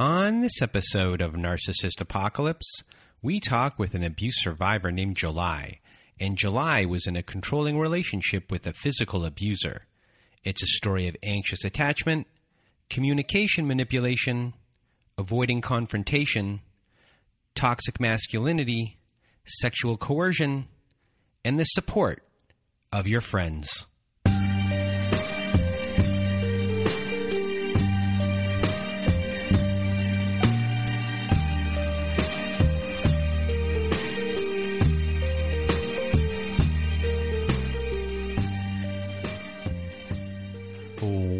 On this episode of Narcissist Apocalypse, we talk with an abuse survivor named July, and July was in a controlling relationship with a physical abuser. It's a story of anxious attachment, communication manipulation, avoiding confrontation, toxic masculinity, sexual coercion, and the support of your friends.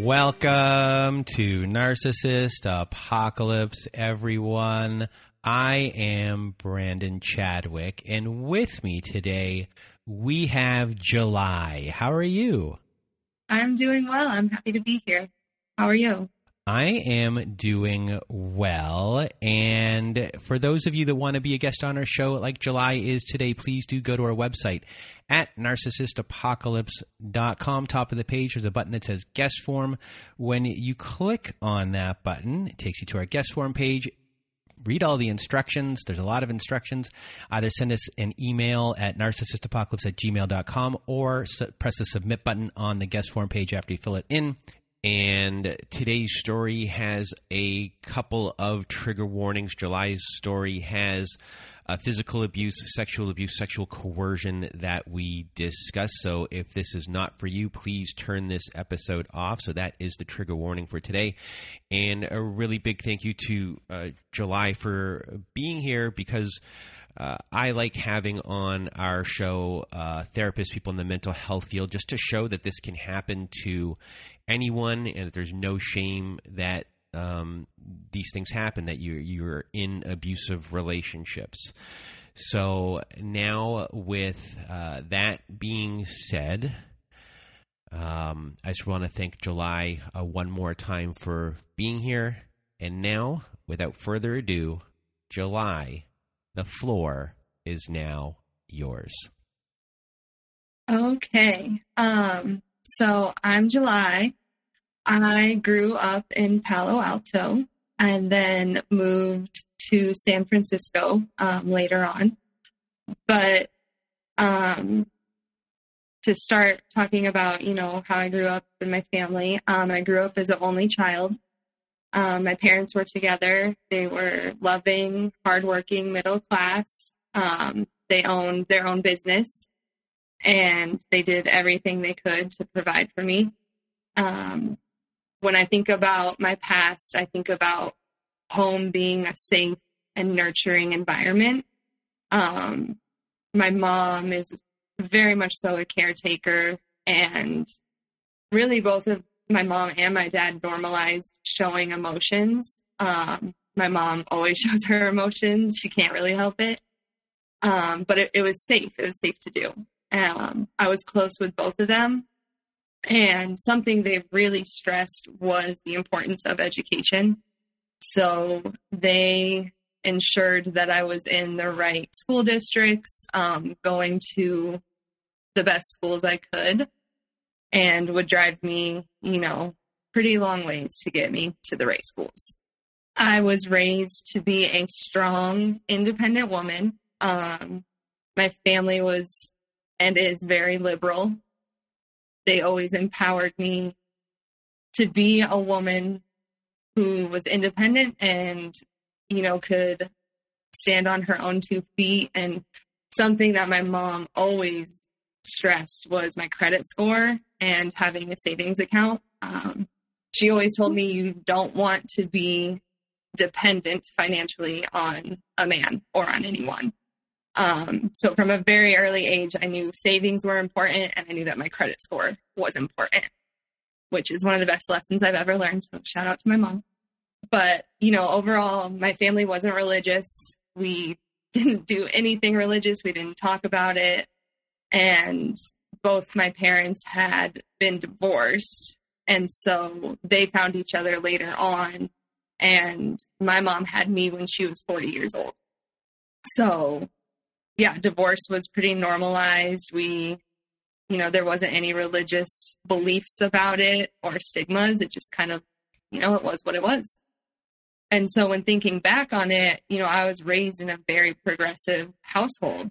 Welcome to Narcissist Apocalypse, everyone. I am Brandon Chadwick, and with me today we have July. How are you? I'm doing well. I'm happy to be here. How are you? I am doing well. And for those of you that want to be a guest on our show, like July is today, please do go to our website at narcissistapocalypse.com. Top of the page, there's a button that says guest form. When you click on that button, it takes you to our guest form page read all the instructions. There's a lot of instructions. Either send us an email at narcissistapocalypse at gmail.com or press the submit button on the guest form page after you fill it in. And today's story has a couple of trigger warnings. July's story has uh, physical abuse, sexual abuse, sexual coercion that we discuss. So if this is not for you, please turn this episode off. So that is the trigger warning for today. And a really big thank you to uh, July for being here because uh, I like having on our show uh, therapists, people in the mental health field, just to show that this can happen to anyone and that there's no shame that um, these things happen, that you're, you're in abusive relationships. So now, with uh, that being said, um, I just want to thank July uh, one more time for being here. And now, without further ado, July the floor is now yours. Okay. Um, so I'm July. I grew up in Palo Alto and then moved to San Francisco um, later on. But um, to start talking about, you know, how I grew up in my family, um, I grew up as an only child. Um, my parents were together. They were loving, hardworking, middle class. Um, they owned their own business and they did everything they could to provide for me. Um, when I think about my past, I think about home being a safe and nurturing environment. Um, my mom is very much so a caretaker, and really both of my mom and my dad normalized showing emotions. Um, my mom always shows her emotions. She can't really help it. Um, but it, it, was safe. It was safe to do. Um, I was close with both of them. And something they really stressed was the importance of education. So they ensured that I was in the right school districts, um, going to the best schools I could and would drive me, you know, pretty long ways to get me to the right schools. I was raised to be a strong, independent woman. Um, my family was and is very liberal. They always empowered me to be a woman who was independent and, you know, could stand on her own two feet. And something that my mom always stressed was my credit score and having a savings account. Um, she always told me you don't want to be dependent financially on a man or on anyone. Um, so from a very early age, I knew savings were important and I knew that my credit score was important, which is one of the best lessons I've ever learned. So shout out to my mom. But, you know, overall, my family wasn't religious. We didn't do anything religious. We didn't talk about it. And both my parents had been divorced. And so they found each other later on. And my mom had me when she was 40 years old. So, yeah, divorce was pretty normalized. We, you know, there wasn't any religious beliefs about it or stigmas. It just kind of, you know, it was what it was. and so when thinking back on it, you know, I was raised in a very progressive household.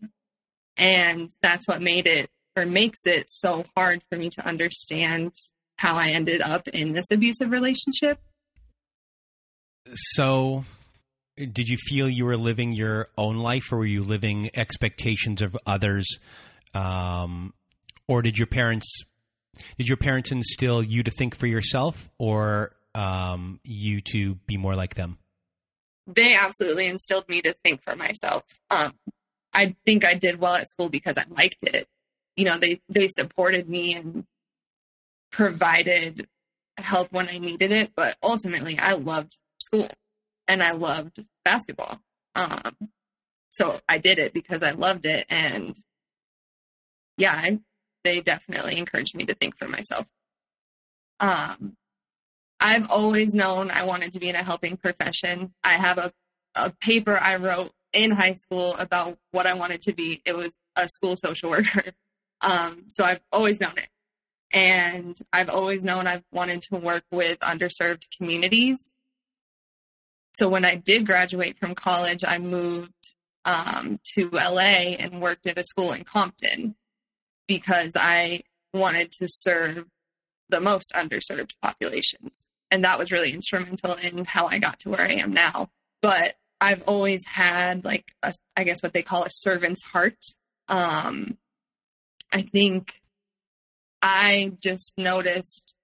And that's what made it or makes it so hard for me to understand how I ended up in this abusive relationship. So, did you feel you were living your own life or were you living expectations of others? Um, or did your parents did your parents instill you to think for yourself or um, you to be more like them? They absolutely instilled me to think for myself. Um, I think I did well at school because I liked it. You know, they they supported me and provided help when I needed it, but ultimately I loved school and I loved basketball. Um, so I did it because I loved it, and yeah, I, they definitely encouraged me to think for myself. Um, I've always known I wanted to be in a helping profession. I have a, a paper I wrote in high school about what I wanted to be. It was a school social worker. Um, so I've always known it. And I've always known I've wanted to work with underserved communities. So when I did graduate from college, I moved um, to LA and worked at a school in Compton because I wanted to serve the most underserved populations. And that was really instrumental in how I got to where I am now. But I've always had like a, I guess what they call a servant's heart. Um, I think I just noticed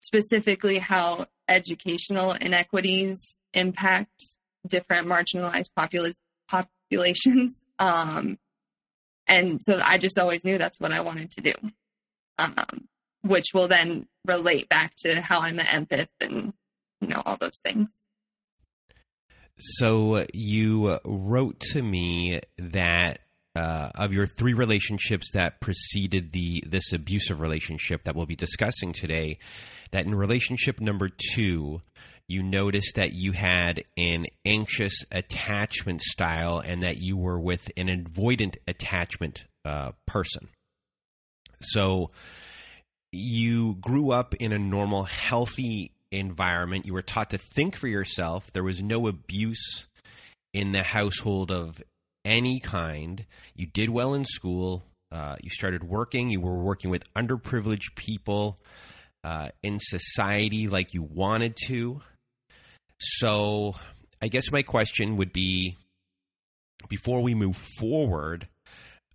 specifically how educational inequities impact different marginalized popula- populations. Um, and so I just always knew that's what I wanted to do. Um, which will then relate back to how I'm an empath and you know all those things. So you wrote to me that uh, of your three relationships that preceded the this abusive relationship that we'll be discussing today, that in relationship number two, you noticed that you had an anxious attachment style and that you were with an avoidant attachment uh, person. So you grew up in a normal, healthy environment. You were taught to think for yourself. There was no abuse in the household of any kind. You did well in school. Uh, you started working. You were working with underprivileged people uh, in society like you wanted to. So, I guess my question would be before we move forward,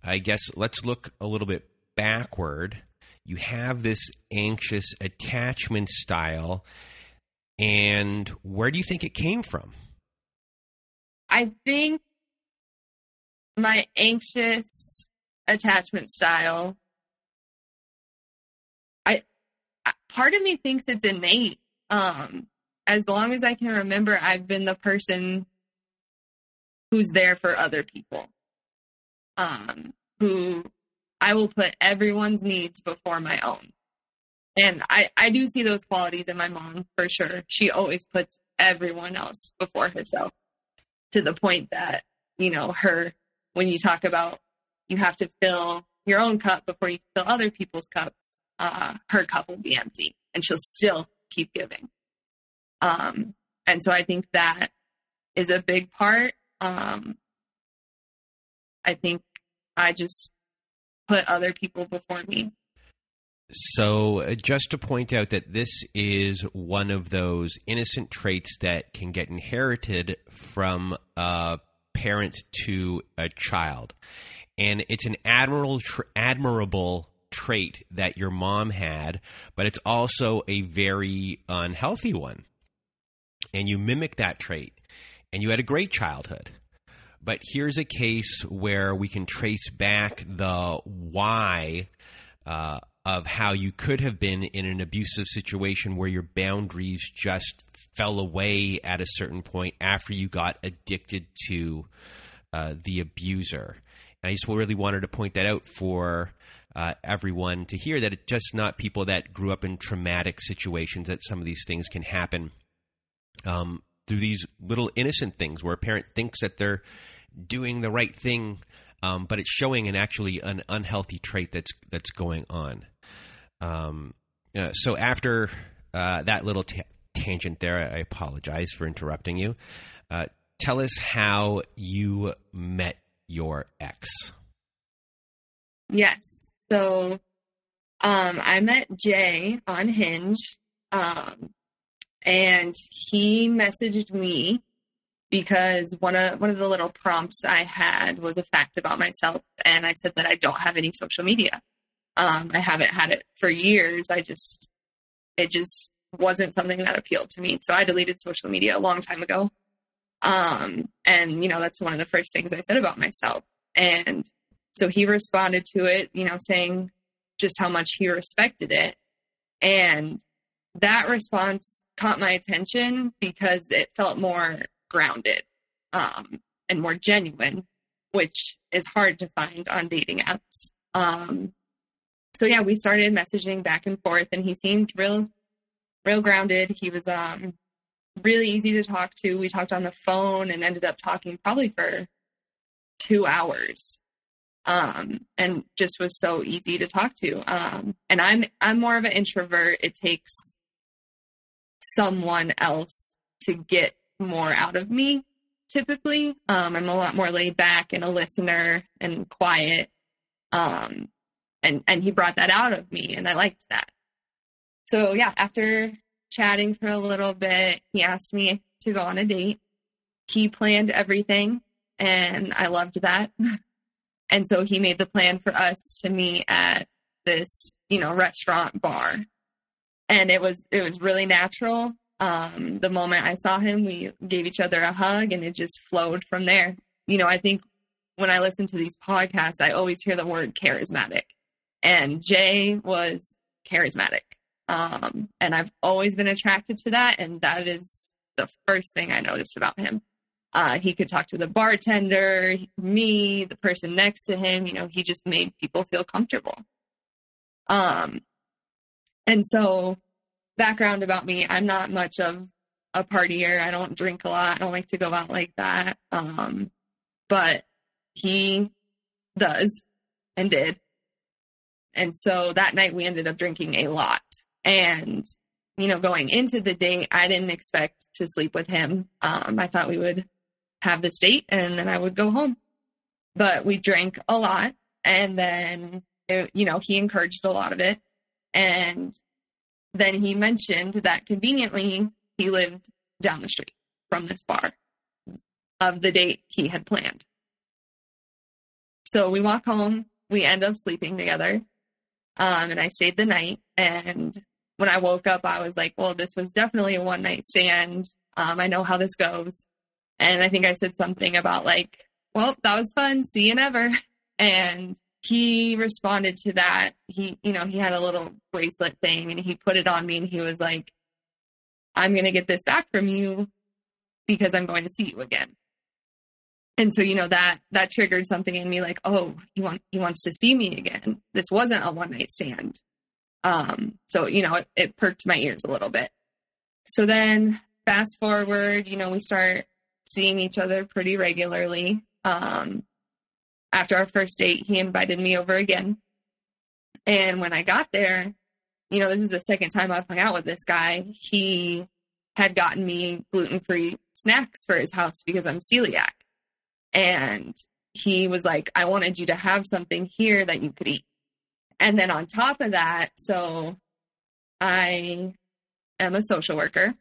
I guess let's look a little bit backward you have this anxious attachment style. And where do you think it came from? I think my anxious attachment style I part of me thinks it's innate um as long as i can remember i've been the person who's there for other people um who I will put everyone's needs before my own. And I, I do see those qualities in my mom for sure. She always puts everyone else before herself to the point that, you know, her, when you talk about you have to fill your own cup before you fill other people's cups, uh, her cup will be empty and she'll still keep giving. Um, and so I think that is a big part. Um, I think I just put other people before me. So, uh, just to point out that this is one of those innocent traits that can get inherited from a parent to a child. And it's an admirable, admirable trait that your mom had, but it's also a very unhealthy one. And you mimic that trait, and you had a great childhood. But here's a case where we can trace back the why uh, of how you could have been in an abusive situation where your boundaries just fell away at a certain point after you got addicted to uh, the abuser. And I just really wanted to point that out for uh, everyone to hear that it's just not people that grew up in traumatic situations that some of these things can happen um, through these little innocent things where a parent thinks that they're doing the right thing, um, but it's showing an actually an unhealthy trait that's that's going on. Um, uh, so after uh, that little t- tangent there. I apologize for interrupting you. Uh, tell us how you met your ex. Yes. So um, I met Jay on Hinge, um, and he messaged me because one of one of the little prompts I had was a fact about myself, and I said that I don't have any social media. Um, I haven't had it for years. I just it just wasn't something that appealed to me, so I deleted social media a long time ago. Um, and you know that's one of the first things I said about myself, and so he responded to it, you know, saying just how much he respected it, and that response caught my attention because it felt more grounded um, and more genuine, which is hard to find on dating apps. Um, so yeah, we started messaging back and forth, and he seemed real, real grounded. He was um, really easy to talk to. We talked on the phone and ended up talking probably for two hours, um, and just was so easy to talk to. Um, and I'm I'm more of an introvert. It takes someone else to get more out of me typically. Um, I'm a lot more laid back and a listener and quiet. Um, and, and he brought that out of me and I liked that. So yeah, after chatting for a little bit, he asked me to go on a date. He planned everything and I loved that. and so he made the plan for us to meet at this, you know, restaurant bar. And it was it was really natural um, the moment I saw him, we gave each other a hug and it just flowed from there. You know, I think when I listen to these podcasts, I always hear the word charismatic. And Jay was charismatic. Um, and I've always been attracted to that. And that is the first thing I noticed about him. Uh, he could talk to the bartender, me, the person next to him. You know, he just made people feel comfortable. Um, and so background about me, I'm not much of a partier. I don't drink a lot. I don't like to go out like that. Um, but he does and did. And so that night we ended up drinking a lot. And, you know, going into the date, I didn't expect to sleep with him. Um, I thought we would have this date and then I would go home. But we drank a lot. And then, it, you know, he encouraged a lot of it. And then he mentioned that conveniently he lived down the street from this bar of the date he had planned. So we walk home, we end up sleeping together. Um, and I stayed the night. And when I woke up, I was like, well, this was definitely a one night stand. Um, I know how this goes. And I think I said something about like, well, that was fun. See you never. And he responded to that. He, you know, he had a little bracelet thing and he put it on me and he was like, I'm going to get this back from you because I'm going to see you again. And so, you know, that, that triggered something in me like, oh, he want, he wants to see me again. This wasn't a one night stand. Um, so, you know, it, it perked my ears a little bit. So then fast forward, you know, we start seeing each other pretty regularly. Um, after our first date, he invited me over again. And when I got there, you know, this is the second time I've hung out with this guy. He had gotten me gluten free snacks for his house because I'm celiac. And he was like, I wanted you to have something here that you could eat. And then on top of that, so I am a social worker.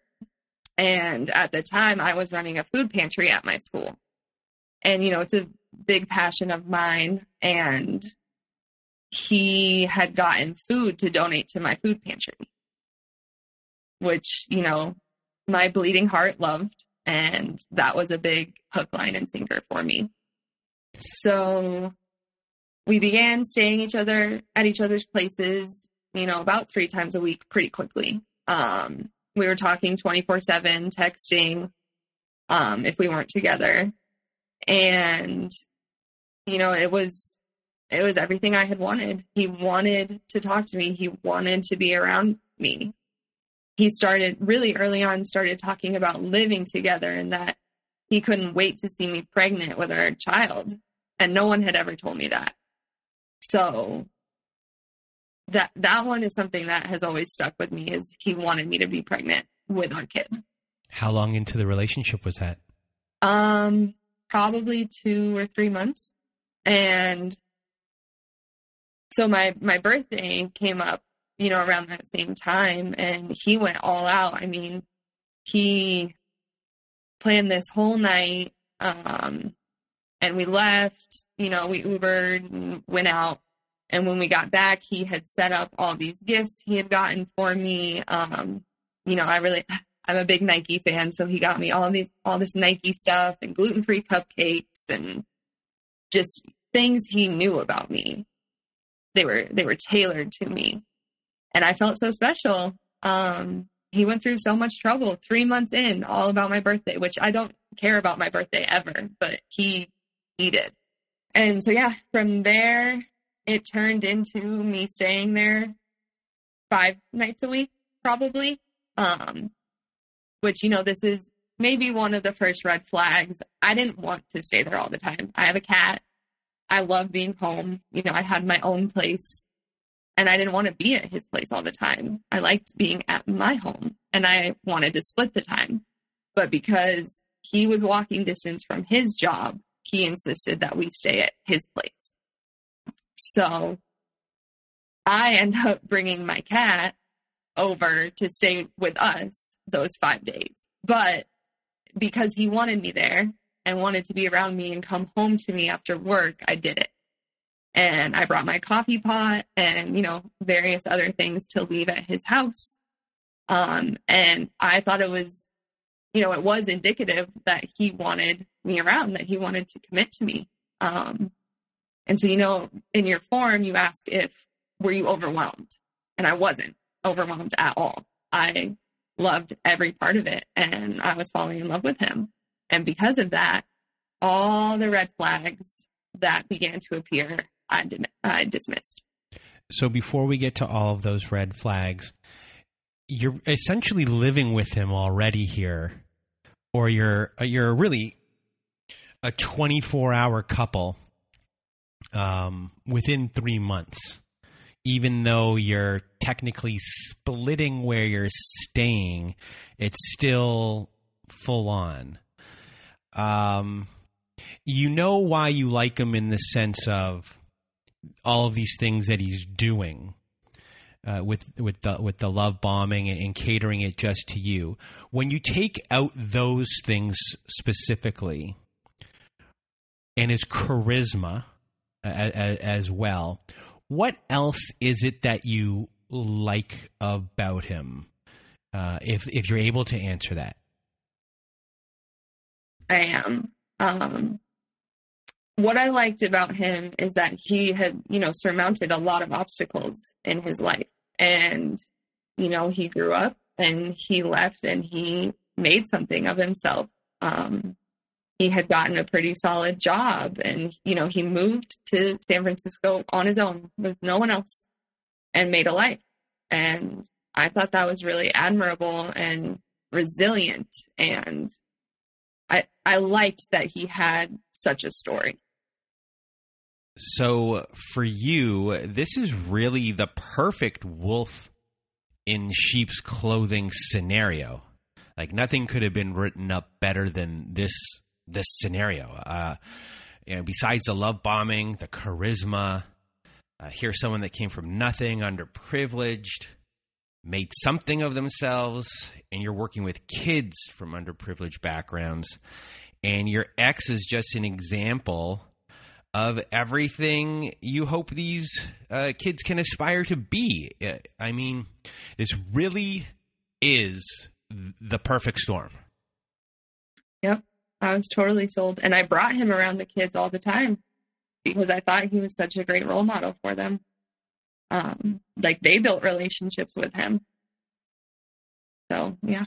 And at the time, I was running a food pantry at my school. And, you know, it's a big passion of mine and he had gotten food to donate to my food pantry which you know my bleeding heart loved and that was a big hook line and sinker for me so we began staying each other at each other's places you know about three times a week pretty quickly. Um, we were talking 24 7 texting um, if we weren't together. And you know it was it was everything i had wanted. He wanted to talk to me. He wanted to be around me. He started really early on started talking about living together and that he couldn't wait to see me pregnant with our child. And no one had ever told me that so that that one is something that has always stuck with me is he wanted me to be pregnant with our kid. How long into the relationship was that? Um, probably two or three months. And so my my birthday came up, you know, around that same time and he went all out. I mean, he planned this whole night um and we left, you know, we Ubered and went out and when we got back, he had set up all these gifts he had gotten for me. Um, you know, I really, I'm a big Nike fan, so he got me all these, all this Nike stuff and gluten free cupcakes and just things he knew about me. They were, they were tailored to me. And I felt so special. Um, he went through so much trouble three months in, all about my birthday, which I don't care about my birthday ever, but he, he did. And so, yeah, from there, it turned into me staying there five nights a week, probably. Um, which, you know, this is maybe one of the first red flags. I didn't want to stay there all the time. I have a cat. I love being home. You know, I had my own place and I didn't want to be at his place all the time. I liked being at my home and I wanted to split the time. But because he was walking distance from his job, he insisted that we stay at his place. So I end up bringing my cat over to stay with us those five days. But because he wanted me there and wanted to be around me and come home to me after work, I did it. And I brought my coffee pot and, you know, various other things to leave at his house. Um, and I thought it was, you know, it was indicative that he wanted me around, that he wanted to commit to me. Um, and so, you know, in your form, you ask if were you overwhelmed? And I wasn't overwhelmed at all. I loved every part of it and I was falling in love with him. And because of that, all the red flags that began to appear, I, I dismissed. So before we get to all of those red flags, you're essentially living with him already here, or you're you're really a 24 hour couple um, within three months, even though you're technically splitting where you're staying, it's still full on. Um, you know why you like him in the sense of all of these things that he's doing. Uh, with with the with the love bombing and, and, catering it just to you. When you take out those things specifically, and his charisma, as, as well. What else is it that you like about him? Uh, if if you're able to answer that, I am. Um, what I liked about him is that he had, you know, surmounted a lot of obstacles in his life, and you know, he grew up and he left and he made something of himself. Um, he had gotten a pretty solid job and you know he moved to san francisco on his own with no one else and made a life. And i thought that was really admirable and resilient. And i i liked that he had such a story. So for you this is really the perfect wolf in sheep's clothing scenario. Like nothing could have been written up better than this this scenario. Uh, you know, besides the love bombing, the charisma, uh, here's someone that came from nothing, underprivileged, made something of themselves, and you're working with kids from underprivileged backgrounds. And your ex is just an example of everything you hope these uh, kids can aspire to be. Uh, I mean, this really is the perfect storm. Yep. I was totally sold. And I brought him around the kids all the time because I thought he was such a great role model for them. Um, like they built relationships with him. So, yeah.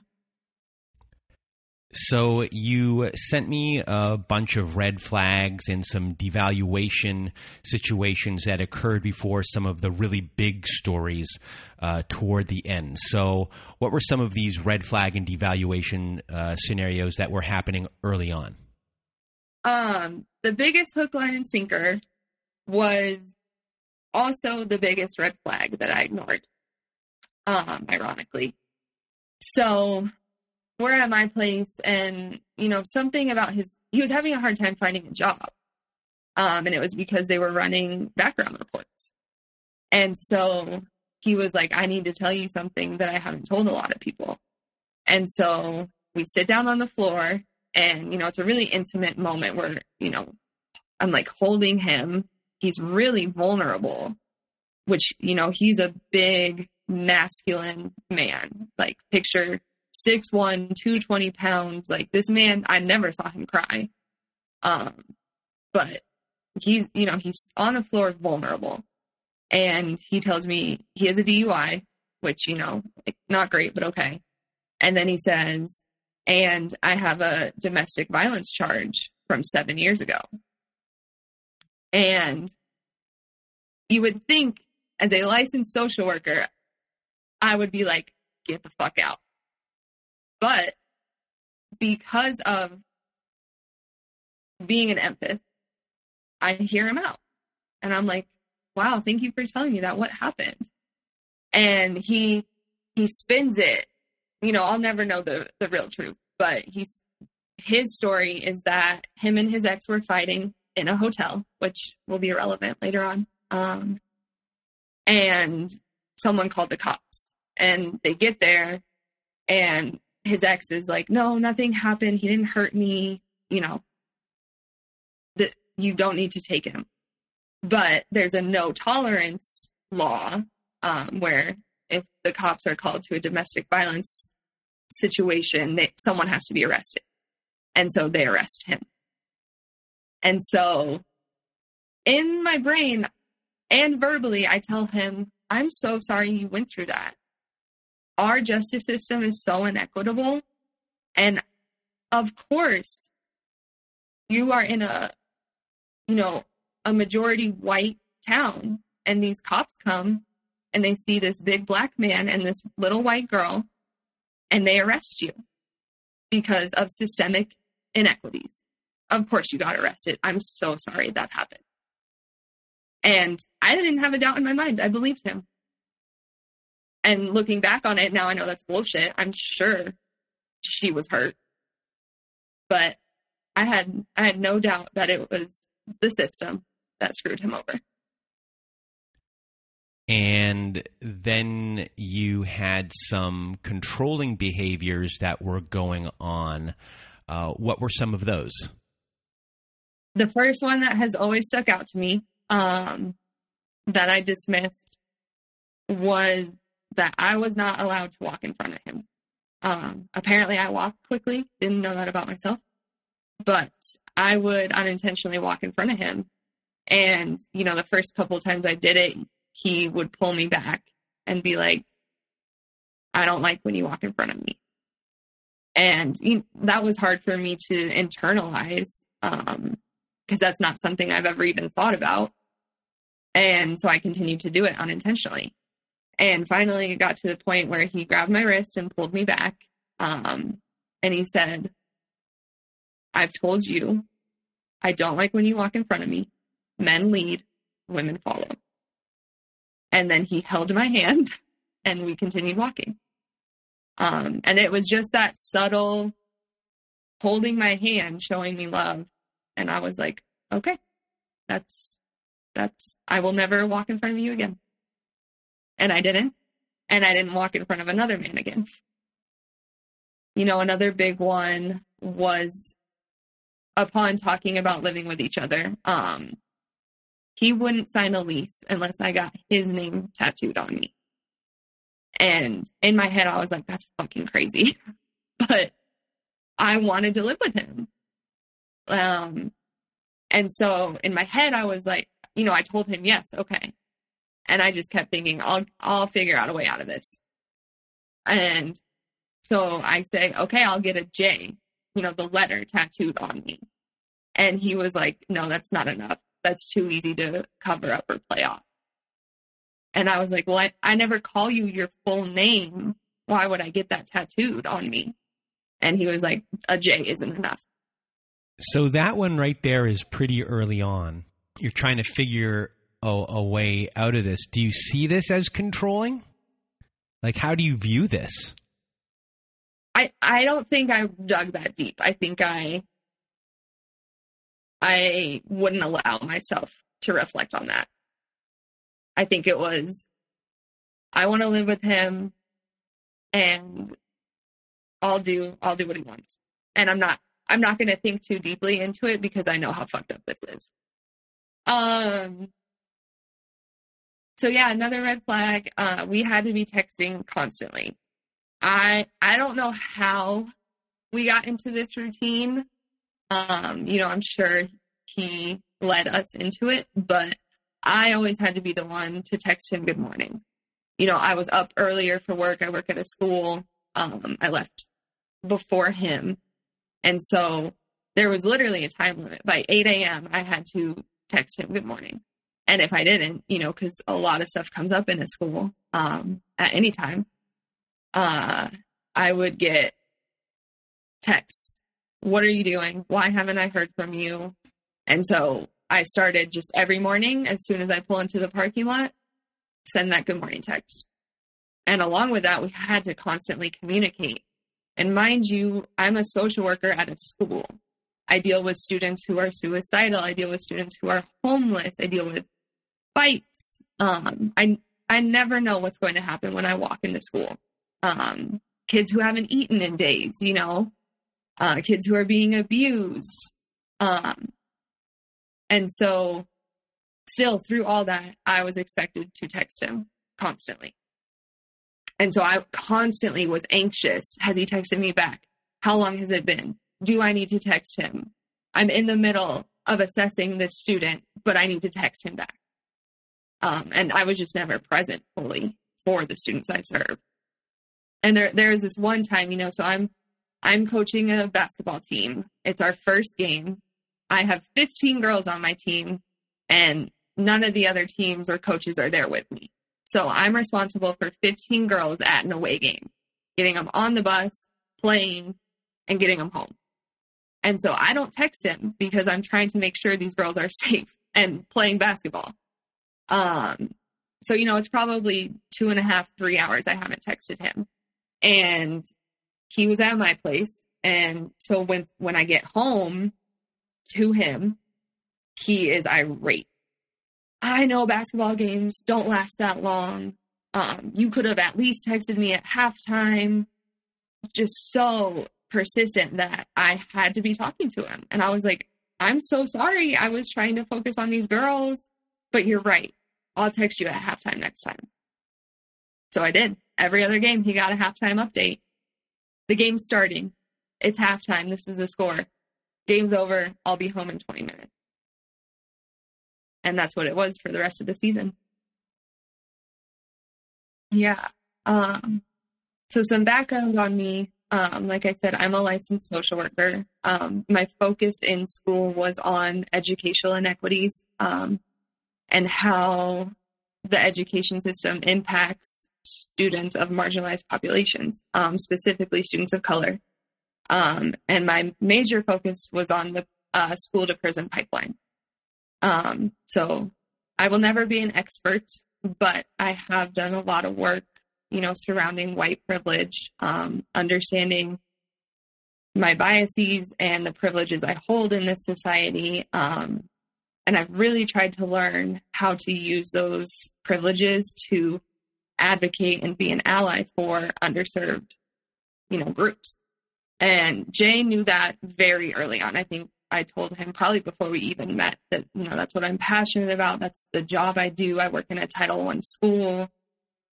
So you sent me a bunch of red flags and some devaluation situations that occurred before some of the really big stories uh, toward the end. So, what were some of these red flag and devaluation uh, scenarios that were happening early on? Um, the biggest hook, line, and sinker was also the biggest red flag that I ignored. Um, ironically, So we're at my place and, you know, something about his, he was having a hard time finding a job. Um, and it was because they were running background reports. And so he was like, I need to tell you something that I haven't told a lot of people. And so we sit down on the floor and, you know, it's a really intimate moment where, you know, I'm like holding him. He's really vulnerable, which, you know, he's a big masculine man. Like picture 6'1, 220 pounds. Like this man, I never saw him cry. Um, but he's, you know, he's on the floor vulnerable. And he tells me he has a DUI, which, you know, not great, but okay. And then he says, and I have a domestic violence charge from seven years ago. And you would think, as a licensed social worker, I would be like, get the fuck out. But because of being an empath, I hear him out. And I'm like, wow, thank you for telling me that. What happened? And he he spins it. You know, I'll never know the the real truth, but he's his story is that him and his ex were fighting in a hotel, which will be irrelevant later on. Um, and someone called the cops, and they get there, and his ex is like, "No, nothing happened. He didn't hurt me. You know, that you don't need to take him." But there's a no tolerance law um, where if the cops are called to a domestic violence situation, they, someone has to be arrested. And so they arrest him. And so in my brain and verbally, I tell him, I'm so sorry you went through that. Our justice system is so inequitable. And of course, you are in a, you know, a majority white town and these cops come and they see this big black man and this little white girl and they arrest you because of systemic inequities. Of course, you got arrested. I'm so sorry that happened. And I didn't have a doubt in my mind. I believed him. And looking back on it, now I know that's bullshit. I'm sure she was hurt. But I had I had no doubt that it was the system that screwed him over. And then you had some controlling behaviors that were going on. Uh, what were some of those? The first one that has always stuck out to me um, that I dismissed was that I was not allowed to walk in front of him. Um, apparently, I walk quickly, didn't know that about myself, but I would unintentionally walk in front of him and, you know, the first couple times I did it, he would pull me back and be like, I don't like when you walk in front of me. And you know, that was hard for me to internalize because um, that's not something I've ever even thought about. And so I continued to do it unintentionally. And finally, it got to the point where he grabbed my wrist and pulled me back. Um, and he said, I've told you, I don't like when you walk in front of me men lead, women follow. And then he held my hand and we continued walking. Um, and it was just that subtle holding my hand, showing me love. And I was like, okay, that's, that's, I will never walk in front of you again. And I didn't. And I didn't walk in front of another man again. You know, another big one was upon talking about living with each other. Um, he wouldn't sign a lease unless I got his name tattooed on me. And in my head, I was like, that's fucking crazy. but I wanted to live with him. Um, and so in my head, I was like, you know, I told him, yes, okay. And I just kept thinking, I'll, I'll figure out a way out of this. And so I say, okay, I'll get a J, you know, the letter tattooed on me. And he was like, no, that's not enough that's too easy to cover up or play off. And I was like, well, I, I never call you your full name. Why would I get that tattooed on me? And he was like, a J isn't enough. So that one right there is pretty early on. You're trying to figure a, a way out of this. Do you see this as controlling? Like, how do you view this? I I don't think I dug that deep. I think I I wouldn't allow myself to reflect on that. I think it was I want to live with him and I'll do I'll do what he wants. And I'm not I'm not going to think too deeply into it because I know how fucked up this is. Um so yeah, another red flag. Uh, we had to be texting constantly. I I don't know how we got into this routine. Um, you know, I'm sure he led us into it, but I always had to be the one to text him good morning. You know, I was up earlier for work. I work at a school. Um, I left before him. And so there was literally a time limit. By 8 a.m., I had to text him good morning. And if I didn't, you know, because a lot of stuff comes up in a school um, at any time, uh, I would get texts. What are you doing? Why haven't I heard from you? And so I started just every morning, as soon as I pull into the parking lot, send that good morning text. And along with that, we had to constantly communicate. And mind you, I'm a social worker at a school. I deal with students who are suicidal. I deal with students who are homeless. I deal with fights. Um, I I never know what's going to happen when I walk into school. Um, kids who haven't eaten in days, you know, uh, kids who are being abused. Um, and so, still through all that, I was expected to text him constantly. And so I constantly was anxious. Has he texted me back? How long has it been? Do I need to text him? I'm in the middle of assessing this student, but I need to text him back. Um, and I was just never present fully for the students I serve. And there, there is this one time, you know, so I'm, I'm coaching a basketball team. It's our first game. I have 15 girls on my team, and none of the other teams or coaches are there with me. So I'm responsible for 15 girls at an away game, getting them on the bus, playing, and getting them home. And so I don't text him because I'm trying to make sure these girls are safe and playing basketball. Um, so, you know, it's probably two and a half, three hours I haven't texted him. And he was at my place. And so when, when I get home to him, he is irate. I know basketball games don't last that long. Um, you could have at least texted me at halftime. Just so persistent that I had to be talking to him. And I was like, I'm so sorry. I was trying to focus on these girls, but you're right. I'll text you at halftime next time. So I did. Every other game, he got a halftime update. The game's starting. It's halftime. This is the score. Game's over. I'll be home in 20 minutes. And that's what it was for the rest of the season. Yeah. Um, so some background on me. Um, like I said, I'm a licensed social worker. Um, my focus in school was on educational inequities. Um, and how the education system impacts students of marginalized populations, um, specifically students of color. Um, and my major focus was on the uh, school to prison pipeline. Um, so I will never be an expert, but I have done a lot of work, you know, surrounding white privilege, um, understanding my biases and the privileges I hold in this society, um, and I've really tried to learn how to use those privileges to advocate and be an ally for underserved, you know, groups. And Jay knew that very early on. I think I told him probably before we even met that, you know, that's what I'm passionate about. That's the job I do. I work in a Title One school.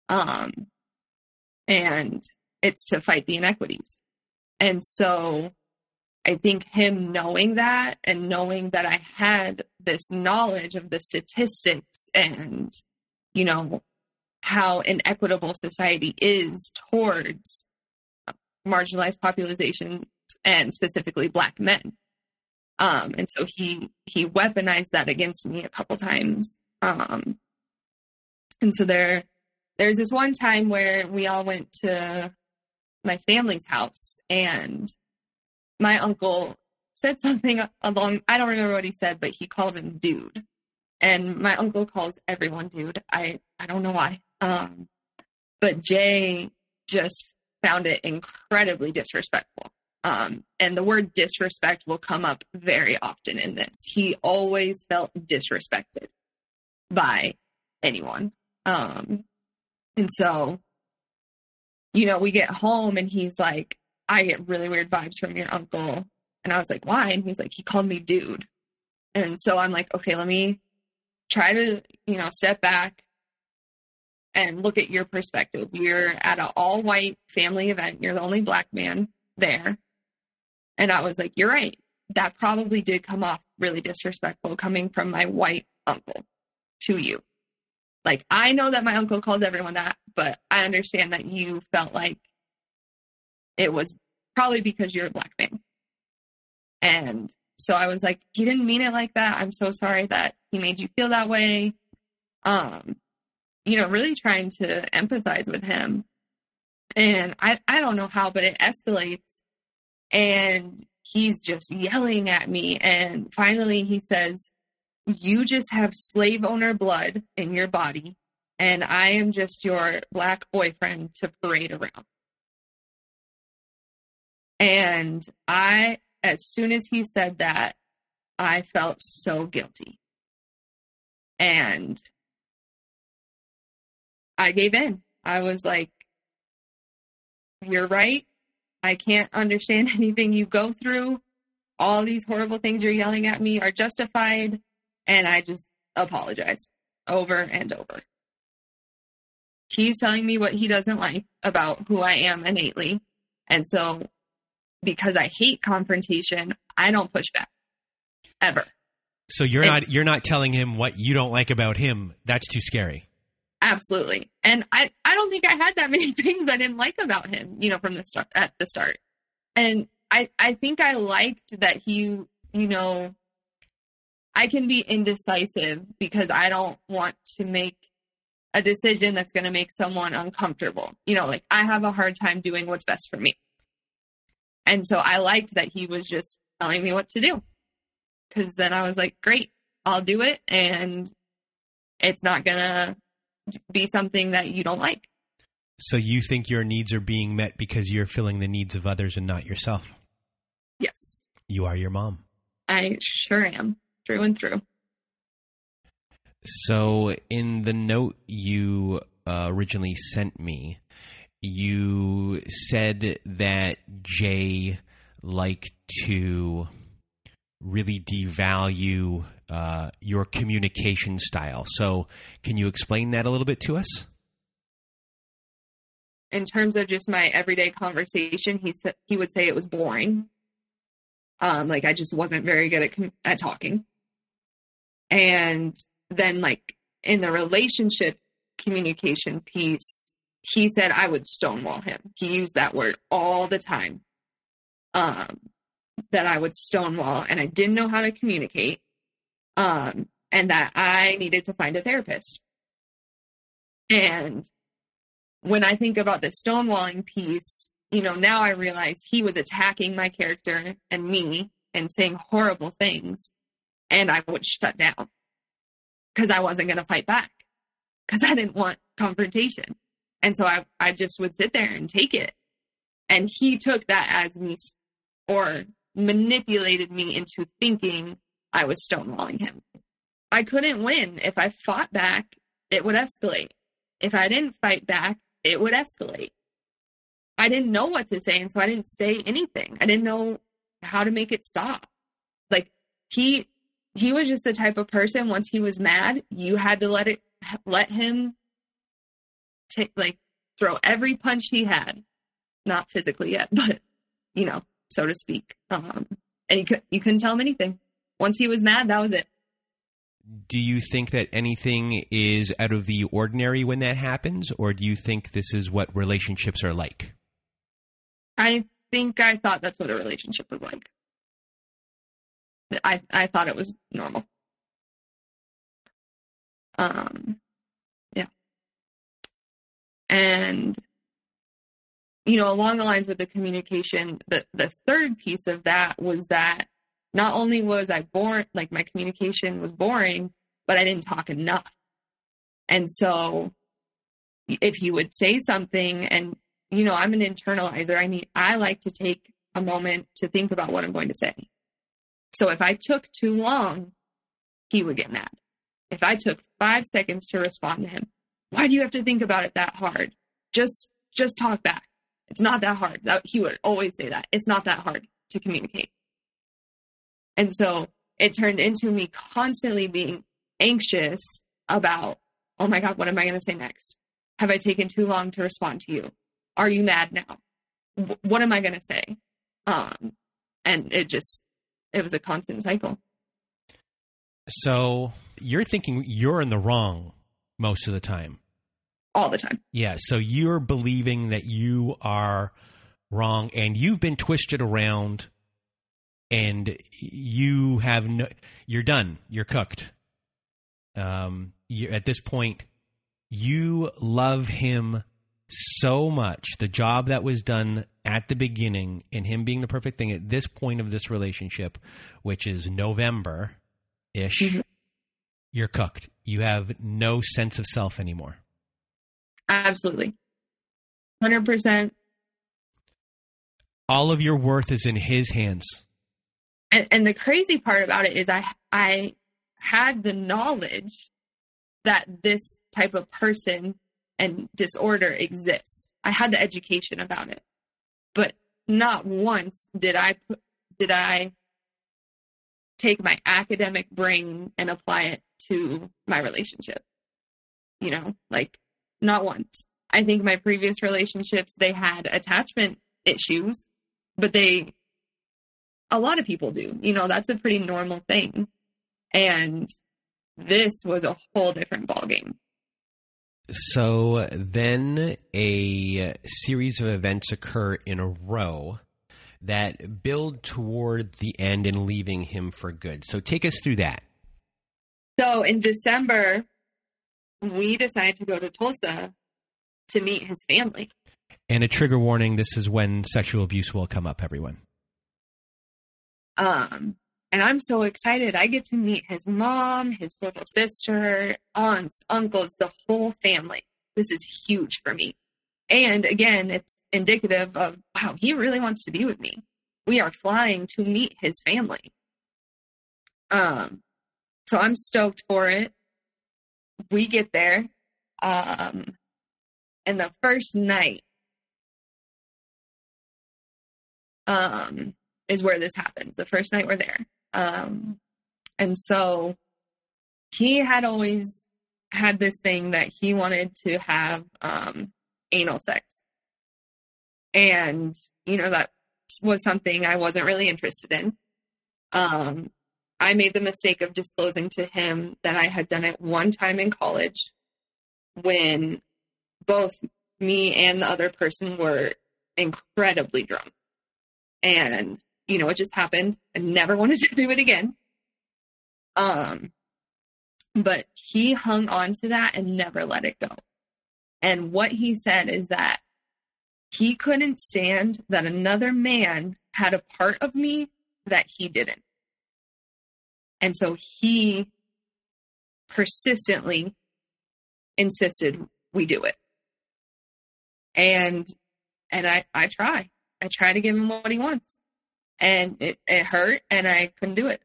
Um, and it's to fight the inequities. And so I think him knowing that and knowing that I had this knowledge of the statistics and, you know, how inequitable society is towards marginalized population and specifically black men. Um, and so he he weaponized that against me a couple times. Um, and so there there's this one time where we all went to my family's house and my uncle said something along I don't remember what he said, but he called him dude. And my uncle calls everyone dude. I I don't know why. Um but Jay just found it incredibly disrespectful. Um, and the word disrespect will come up very often in this. He always felt disrespected by anyone. Um, and so, you know, we get home and he's like, I get really weird vibes from your uncle. And I was like, why? And he's like, he called me dude. And so I'm like, okay, let me try to, you know, step back and look at your perspective. You're at an all white family event. You're the only black man there. And I was like, you're right. That probably did come off really disrespectful coming from my white uncle to you. Like, I know that my uncle calls everyone that, but I understand that you felt like it was probably because you're a black man. And so I was like, he didn't mean it like that. I'm so sorry that he made you feel that way. Um, you know, really trying to empathize with him. And I, I don't know how, but it escalates and he's just yelling at me. And finally he says, You just have slave owner blood in your body, and I am just your black boyfriend to parade around. And I, as soon as he said that, I felt so guilty. And I gave in. I was like, You're right. I can't understand anything you go through. All these horrible things you're yelling at me are justified. And I just apologized over and over. He's telling me what he doesn't like about who I am innately. And so, because I hate confrontation, I don't push back ever. So you're and, not you're not telling him what you don't like about him. That's too scary. Absolutely. And I, I don't think I had that many things I didn't like about him, you know, from the start at the start. And I, I think I liked that he, you know, I can be indecisive because I don't want to make a decision that's going to make someone uncomfortable. You know, like I have a hard time doing what's best for me. And so I liked that he was just telling me what to do. Cause then I was like, great, I'll do it. And it's not going to be something that you don't like. So you think your needs are being met because you're filling the needs of others and not yourself? Yes. You are your mom. I sure am, through and through. So, in the note you uh, originally sent me, you said that Jay liked to really devalue uh, your communication style. So, can you explain that a little bit to us? In terms of just my everyday conversation, he said he would say it was boring. Um, like I just wasn't very good at at talking. And then, like in the relationship communication piece, he said I would stonewall him. He used that word all the time. Um, that I would stonewall and I didn't know how to communicate um, and that I needed to find a therapist. And when I think about the stonewalling piece, you know, now I realize he was attacking my character and me and saying horrible things, and I would shut down because I wasn't going to fight back because I didn't want confrontation. And so I, I just would sit there and take it. And he took that as me or manipulated me into thinking I was stonewalling him. I couldn't win. If I fought back, it would escalate. If I didn't fight back, it would escalate. I didn't know what to say, and so I didn't say anything. I didn't know how to make it stop. Like he he was just the type of person once he was mad, you had to let it let him take like throw every punch he had. Not physically yet, but you know, so to speak. Um and you could you couldn't tell him anything once he was mad, that was it. Do you think that anything is out of the ordinary when that happens, or do you think this is what relationships are like? I think I thought that's what a relationship was like. I I thought it was normal. Um, and you know, along the lines with the communication, the the third piece of that was that not only was I boring, like my communication was boring, but I didn't talk enough. And so if he would say something and you know, I'm an internalizer. I mean, I like to take a moment to think about what I'm going to say. So if I took too long, he would get mad. If I took five seconds to respond to him, why do you have to think about it that hard? Just, just talk back. It's not that hard. That, he would always say that. It's not that hard to communicate. And so it turned into me constantly being anxious about, oh my God, what am I going to say next? Have I taken too long to respond to you? Are you mad now? What am I going to say? Um, and it just, it was a constant cycle. So you're thinking you're in the wrong most of the time. All the time. Yeah. So you're believing that you are wrong and you've been twisted around and you have no, you're done. You're cooked. Um, you at this point, you love him so much. The job that was done at the beginning and him being the perfect thing at this point of this relationship, which is November ish, mm-hmm. You're cooked. You have no sense of self anymore. Absolutely. 100%. All of your worth is in his hands. And, and the crazy part about it is I I had the knowledge that this type of person and disorder exists. I had the education about it. But not once did I did I take my academic brain and apply it to my relationship. You know, like not once. I think my previous relationships they had attachment issues, but they a lot of people do. You know, that's a pretty normal thing. And this was a whole different ballgame. So then a series of events occur in a row that build toward the end and leaving him for good. So take us through that. So in December, we decided to go to Tulsa to meet his family. And a trigger warning this is when sexual abuse will come up, everyone. Um, and I'm so excited. I get to meet his mom, his little sister, aunts, uncles, the whole family. This is huge for me. And again, it's indicative of, wow, he really wants to be with me. We are flying to meet his family. Um, so I'm stoked for it. We get there. Um, and the first night, um, is where this happens. The first night we're there. Um, and so he had always had this thing that he wanted to have um, anal sex. And, you know, that was something I wasn't really interested in. Um, I made the mistake of disclosing to him that I had done it one time in college when both me and the other person were incredibly drunk. And you know, it just happened. I never wanted to do it again. Um, but he hung on to that and never let it go. And what he said is that he couldn't stand that another man had a part of me that he didn't. And so he persistently insisted we do it. And and I I try. I try to give him what he wants and it, it hurt and I couldn't do it.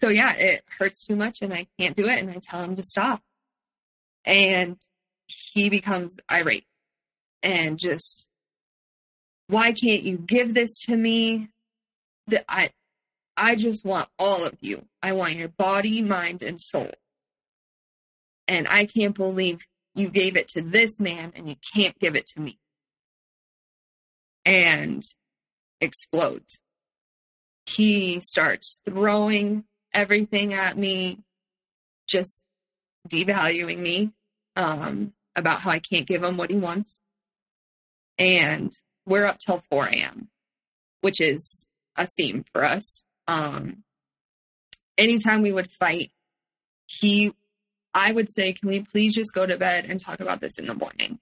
So yeah, it hurts too much and I can't do it and I tell him to stop. And he becomes irate and just why can't you give this to me? That I I just want all of you. I want your body, mind, and soul. And I can't believe you gave it to this man and you can't give it to me. And explodes. He starts throwing everything at me, just devaluing me um, about how I can't give him what he wants. And we're up till 4 a.m., which is a theme for us. Um, anytime we would fight, he, I would say, can we please just go to bed and talk about this in the morning?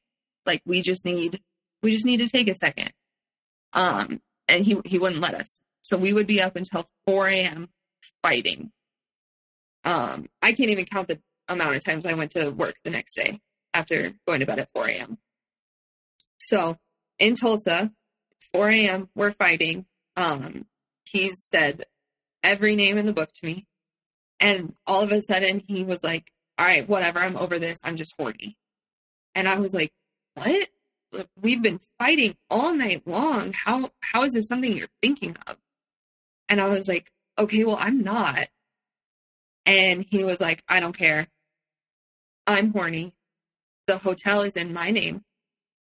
Like we just need, we just need to take a second. Um, and he he wouldn't let us. So we would be up until 4 a.m. fighting. Um, I can't even count the amount of times I went to work the next day after going to bed at 4 a.m. So in Tulsa, it's 4 a.m. We're fighting. Um, he's said every name in the book to me. And all of a sudden he was like, all right, whatever. I'm over this. I'm just horny. And I was like, what? We've been fighting all night long. How, how is this something you're thinking of? And I was like, okay, well, I'm not. And he was like, I don't care. I'm horny. The hotel is in my name.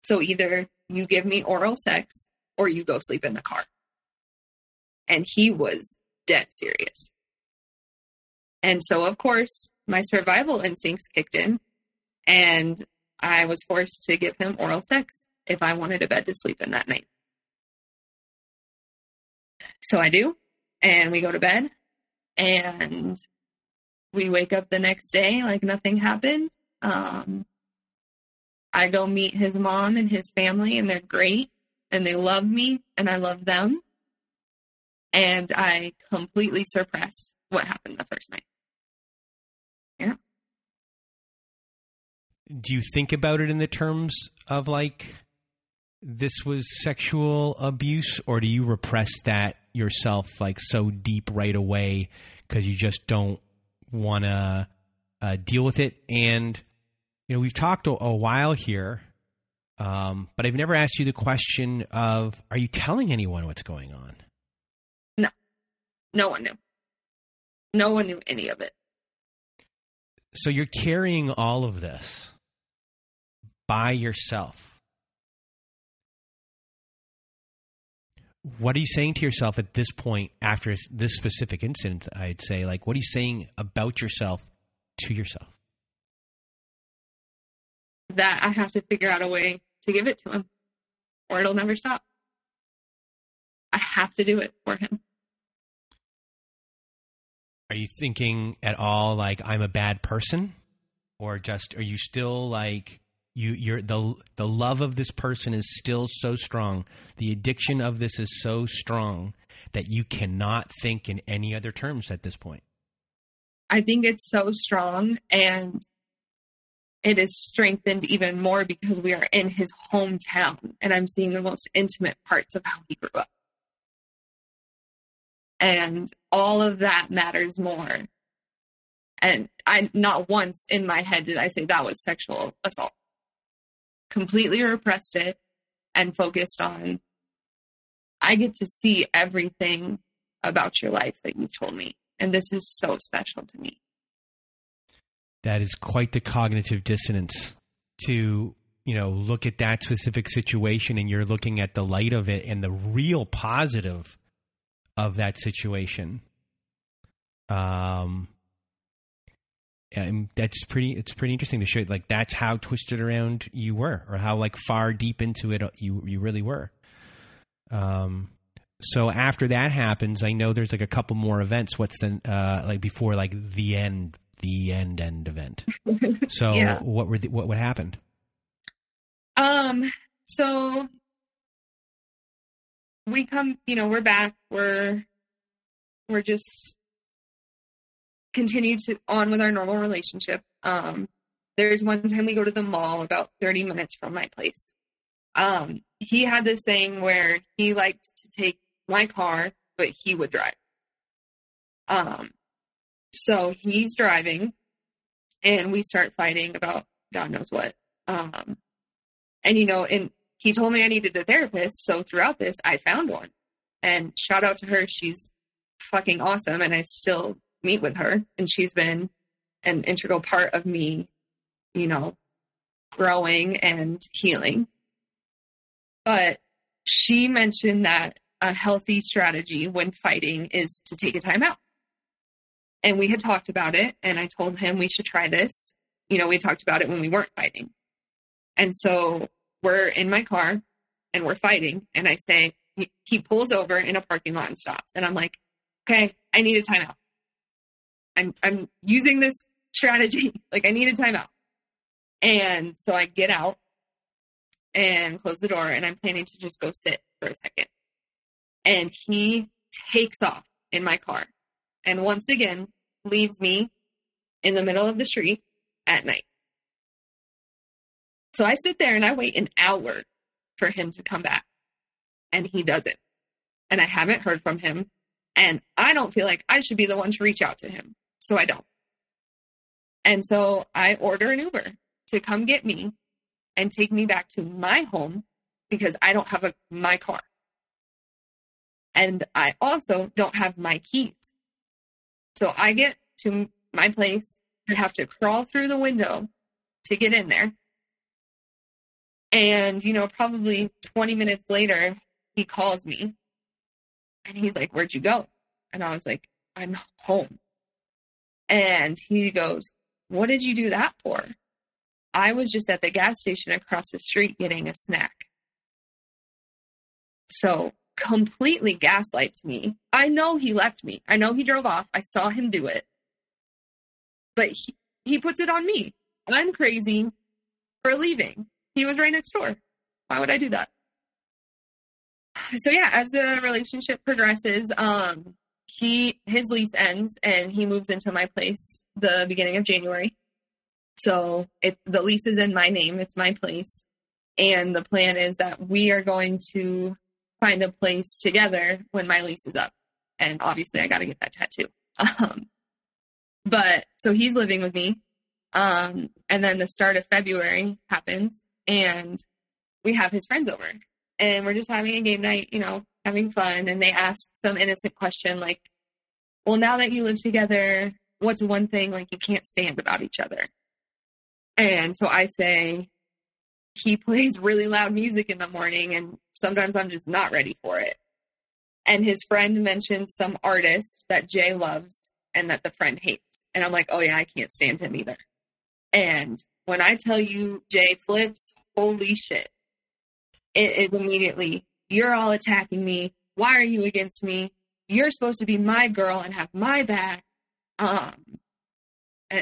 So either you give me oral sex or you go sleep in the car. And he was dead serious. And so, of course, my survival instincts kicked in and I was forced to give him oral sex if I wanted a bed to sleep in that night. So I do, and we go to bed, and we wake up the next day like nothing happened. Um, I go meet his mom and his family, and they're great, and they love me, and I love them. And I completely suppress what happened the first night. Yeah. Do you think about it in the terms of like this was sexual abuse, or do you repress that yourself like so deep right away because you just don't want to uh, deal with it? And you know, we've talked a, a while here, um, but I've never asked you the question of: Are you telling anyone what's going on? No, one knew. No one knew any of it. So you're carrying all of this by yourself. What are you saying to yourself at this point after this specific incident? I'd say, like, what are you saying about yourself to yourself? That I have to figure out a way to give it to him, or it'll never stop. I have to do it for him. Are you thinking at all like I'm a bad person? Or just are you still like you you're the the love of this person is still so strong. The addiction of this is so strong that you cannot think in any other terms at this point. I think it's so strong and it is strengthened even more because we are in his hometown and I'm seeing the most intimate parts of how he grew up. And all of that matters more. And I not once in my head did I say that was sexual assault. Completely repressed it and focused on I get to see everything about your life that you've told me. And this is so special to me. That is quite the cognitive dissonance to, you know, look at that specific situation and you're looking at the light of it and the real positive of that situation. Um, and that's pretty. It's pretty interesting to show. Like that's how twisted around you were, or how like far deep into it you you really were. Um. So after that happens, I know there's like a couple more events. What's the uh like before like the end, the end end event? So yeah. what were the, what what happened? Um. So we come, you know, we're back. We're we're just continue to on with our normal relationship. Um, there's one time we go to the mall about 30 minutes from my place. Um, he had this thing where he liked to take my car, but he would drive. Um, so he's driving and we start fighting about God knows what. Um, and you know, and he told me I needed a therapist. So throughout this, I found one. And shout out to her. She's fucking awesome. And I still meet with her. And she's been an integral part of me, you know, growing and healing. But she mentioned that a healthy strategy when fighting is to take a time out. And we had talked about it. And I told him we should try this. You know, we talked about it when we weren't fighting. And so we're in my car and we're fighting. And I say, he pulls over in a parking lot and stops. And I'm like, okay, I need a timeout. I'm, I'm using this strategy. like I need a timeout. And so I get out and close the door and I'm planning to just go sit for a second. And he takes off in my car and once again leaves me in the middle of the street at night. So I sit there and I wait an hour for him to come back. And he doesn't. And I haven't heard from him. And I don't feel like I should be the one to reach out to him. So I don't. And so I order an Uber to come get me and take me back to my home because I don't have a, my car. And I also don't have my keys. So I get to my place and have to crawl through the window to get in there. And, you know, probably 20 minutes later, he calls me and he's like, Where'd you go? And I was like, I'm home. And he goes, What did you do that for? I was just at the gas station across the street getting a snack. So completely gaslights me. I know he left me. I know he drove off. I saw him do it. But he, he puts it on me. I'm crazy for leaving. He was right next door. Why would I do that? So yeah, as the relationship progresses, um, he his lease ends and he moves into my place the beginning of January. So it, the lease is in my name. It's my place. And the plan is that we are going to find a place together when my lease is up. And obviously, I got to get that tattoo. Um, but so he's living with me. Um, and then the start of February happens, and we have his friends over. And we're just having a game night, you know, having fun. And they ask some innocent question like, well, now that you live together, what's one thing like you can't stand about each other? And so I say, he plays really loud music in the morning, and sometimes I'm just not ready for it. And his friend mentions some artist that Jay loves and that the friend hates. And I'm like, oh, yeah, I can't stand him either. And when I tell you Jay flips, holy shit, it is immediately, you're all attacking me. Why are you against me? You're supposed to be my girl and have my back. Um,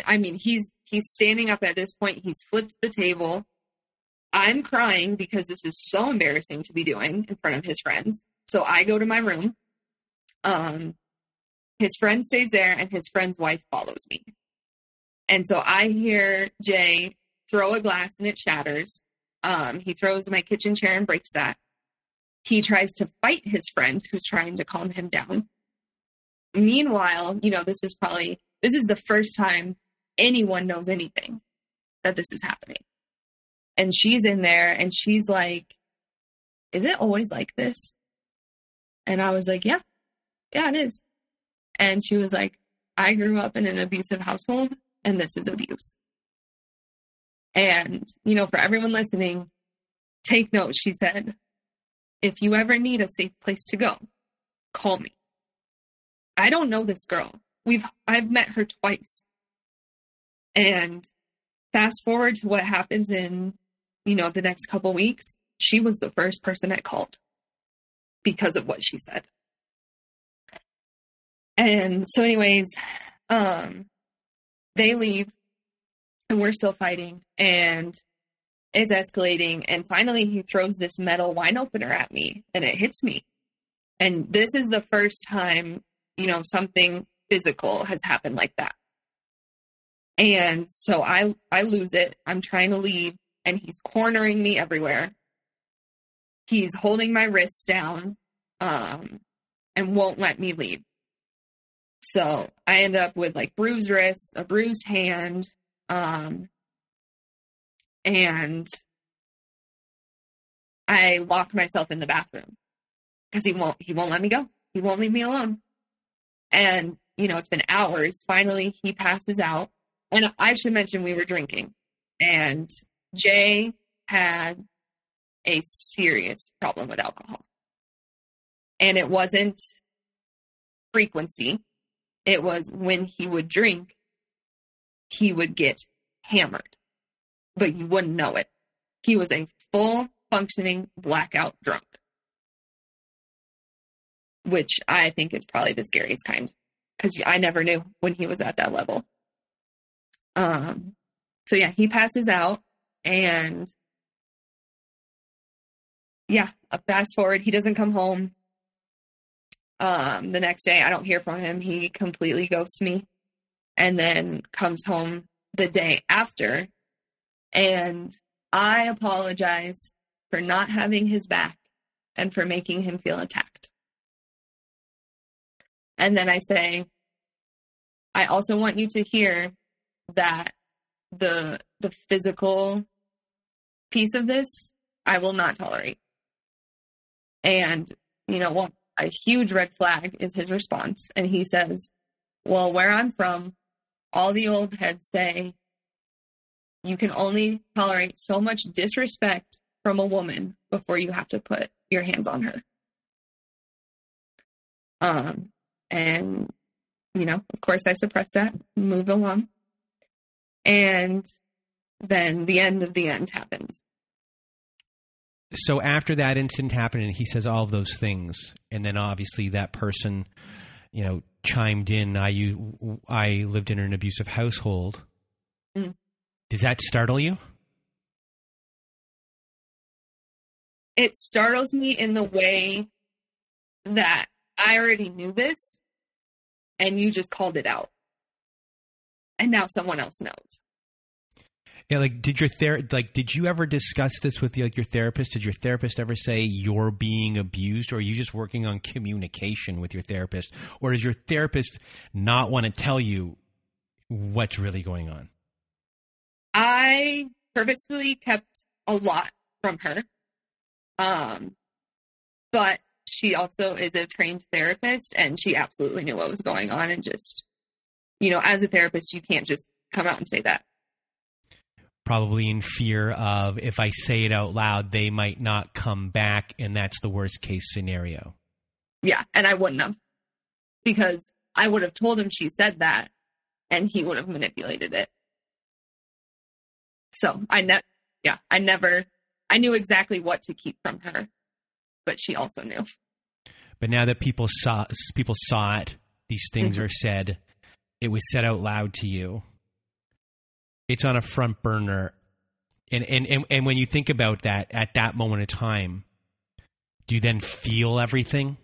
I mean, he's he's standing up at this point. He's flipped the table. I'm crying because this is so embarrassing to be doing in front of his friends. So I go to my room. Um, his friend stays there, and his friend's wife follows me. And so I hear Jay throw a glass and it shatters. Um, he throws my kitchen chair and breaks that. He tries to fight his friend who's trying to calm him down. Meanwhile, you know, this is probably this is the first time anyone knows anything that this is happening. And she's in there and she's like, Is it always like this? And I was like, Yeah, yeah, it is. And she was like, I grew up in an abusive household and this is abuse. And, you know, for everyone listening, take note, she said, if you ever need a safe place to go, call me. I don't know this girl. We've I've met her twice. And fast forward to what happens in, you know, the next couple weeks, she was the first person I called because of what she said. And so anyways, um they leave and we're still fighting and it's escalating and finally he throws this metal wine opener at me and it hits me. And this is the first time, you know, something physical has happened like that. And so I I lose it. I'm trying to leave and he's cornering me everywhere. He's holding my wrists down um and won't let me leave. So I end up with like bruised wrists, a bruised hand, um and I lock myself in the bathroom because he won't he won't let me go. He won't leave me alone. And you know, it's been hours. Finally, he passes out and I should mention we were drinking, and Jay had a serious problem with alcohol. And it wasn't frequency, it was when he would drink, he would get hammered, but you wouldn't know it. He was a full functioning blackout drunk, which I think is probably the scariest kind because I never knew when he was at that level. Um, so yeah, he passes out and yeah, fast forward, he doesn't come home. Um, the next day I don't hear from him. He completely ghosts me and then comes home the day after. And I apologize for not having his back and for making him feel attacked. And then I say, I also want you to hear that the the physical piece of this I will not tolerate. And, you know, well, a huge red flag is his response. And he says, Well, where I'm from, all the old heads say you can only tolerate so much disrespect from a woman before you have to put your hands on her. Um, and you know, of course, I suppress that, move along, and then the end of the end happens. So after that incident happened, and he says all of those things, and then obviously that person, you know, chimed in. I you I lived in an abusive household. Mm. Does that startle you? It startles me in the way that I already knew this and you just called it out. And now someone else knows. Yeah, like did your ther- like did you ever discuss this with like your therapist? Did your therapist ever say you're being abused, or are you just working on communication with your therapist, or does your therapist not want to tell you what's really going on? I purposefully kept a lot from her, um, but she also is a trained therapist, and she absolutely knew what was going on, and just you know, as a therapist, you can't just come out and say that probably in fear of if I say it out loud, they might not come back, and that's the worst case scenario. Yeah, and I wouldn't have because I would have told him she said that, and he would have manipulated it. So I ne- yeah, I never, I knew exactly what to keep from her, but she also knew. But now that people saw people saw it, these things mm-hmm. are said. It was said out loud to you it's on a front burner. And, and, and, and when you think about that at that moment of time, do you then feel everything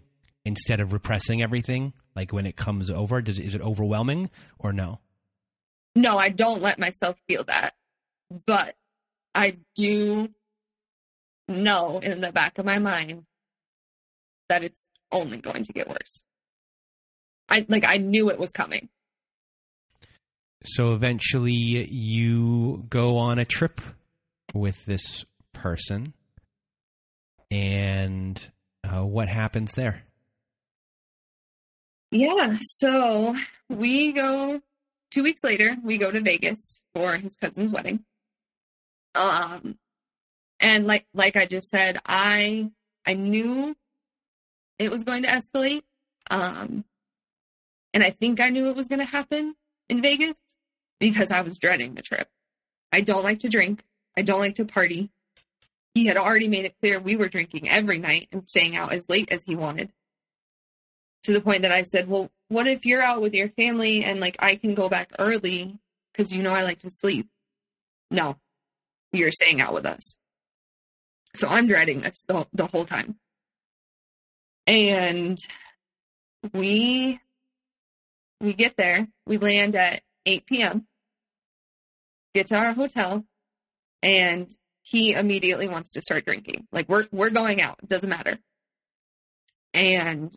instead of repressing everything? Like when it comes over, does is it overwhelming or no? No, I don't let myself feel that. But I do know in the back of my mind that it's only going to get worse. I like I knew it was coming. So eventually you go on a trip with this person. And uh, what happens there? Yeah. So we go two weeks later, we go to Vegas for his cousin's wedding. Um, and like, like I just said, I, I knew it was going to escalate. Um, and I think I knew it was going to happen in Vegas because I was dreading the trip. I don't like to drink. I don't like to party. He had already made it clear we were drinking every night and staying out as late as he wanted. To the point that I said, Well, what if you're out with your family and like I can go back early because you know I like to sleep? No, you're staying out with us. So I'm dreading this the, the whole time. And we we get there. We land at 8 p.m. Get to our hotel, and he immediately wants to start drinking. Like we're we're going out. It doesn't matter. And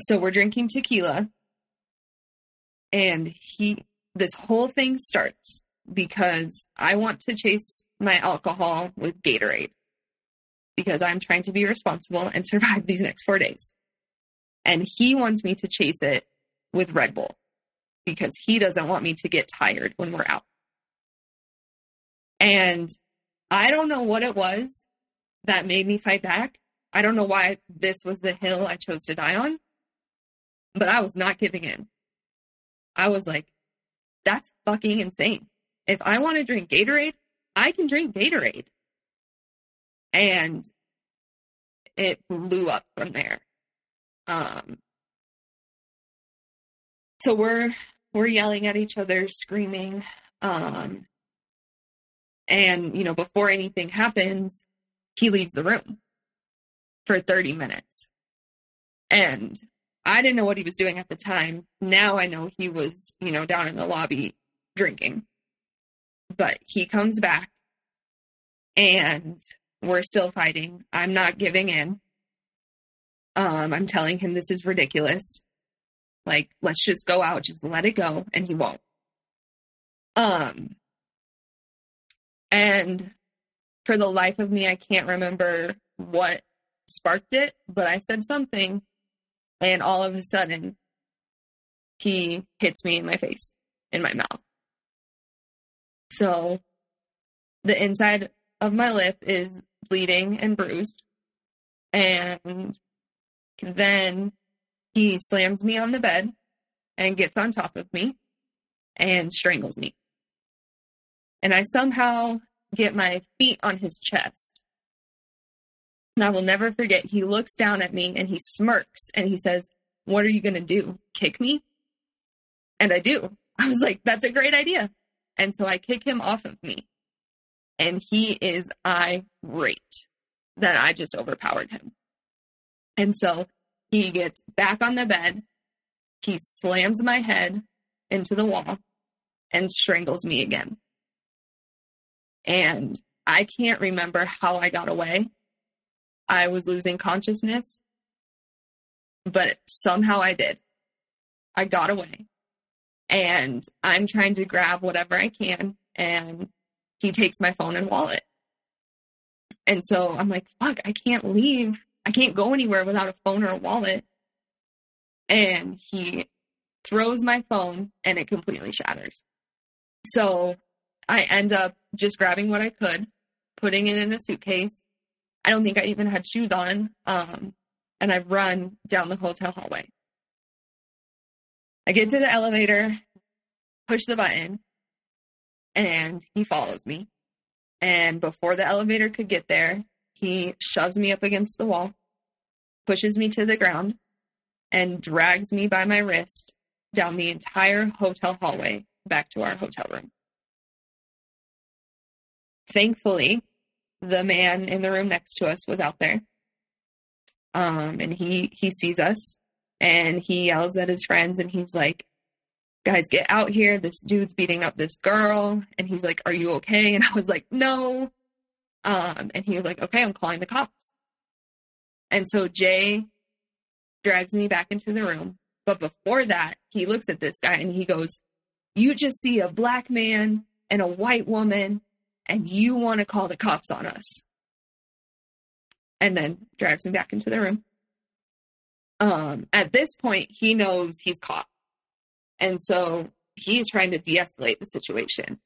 so we're drinking tequila, and he this whole thing starts because I want to chase my alcohol with Gatorade because I'm trying to be responsible and survive these next four days. And he wants me to chase it with Red Bull because he doesn't want me to get tired when we're out. And I don't know what it was that made me fight back. I don't know why this was the hill I chose to die on, but I was not giving in. I was like, that's fucking insane. If I want to drink Gatorade, I can drink Gatorade. And it blew up from there. Um, so we're we're yelling at each other, screaming. Um, and you know, before anything happens, he leaves the room for 30 minutes. And I didn't know what he was doing at the time. Now I know he was, you know, down in the lobby drinking. But he comes back and we're still fighting. I'm not giving in. Um, I'm telling him this is ridiculous. Like, let's just go out, just let it go, and he won't. Um, and for the life of me, I can't remember what sparked it, but I said something, and all of a sudden, he hits me in my face, in my mouth. So the inside of my lip is bleeding and bruised. And then he slams me on the bed and gets on top of me and strangles me. And I somehow get my feet on his chest. And I will never forget, he looks down at me and he smirks and he says, What are you going to do? Kick me? And I do. I was like, That's a great idea. And so I kick him off of me. And he is irate that I just overpowered him. And so he gets back on the bed. He slams my head into the wall and strangles me again. And I can't remember how I got away. I was losing consciousness, but somehow I did. I got away. And I'm trying to grab whatever I can, and he takes my phone and wallet. And so I'm like, fuck, I can't leave. I can't go anywhere without a phone or a wallet. And he throws my phone and it completely shatters. So I end up just grabbing what I could, putting it in a suitcase. I don't think I even had shoes on. Um, and I run down the hotel hallway. I get to the elevator, push the button, and he follows me. And before the elevator could get there, he shoves me up against the wall, pushes me to the ground, and drags me by my wrist down the entire hotel hallway back to our hotel room. Thankfully, the man in the room next to us was out there. Um, and he he sees us and he yells at his friends and he's like, guys, get out here. This dude's beating up this girl. And he's like, are you okay? And I was like, no. Um, and he was like, okay, I'm calling the cops. And so Jay drags me back into the room. But before that, he looks at this guy and he goes, you just see a black man and a white woman and you want to call the cops on us. And then drags me back into the room. Um, at this point, he knows he's caught and so he's trying to de escalate the situation.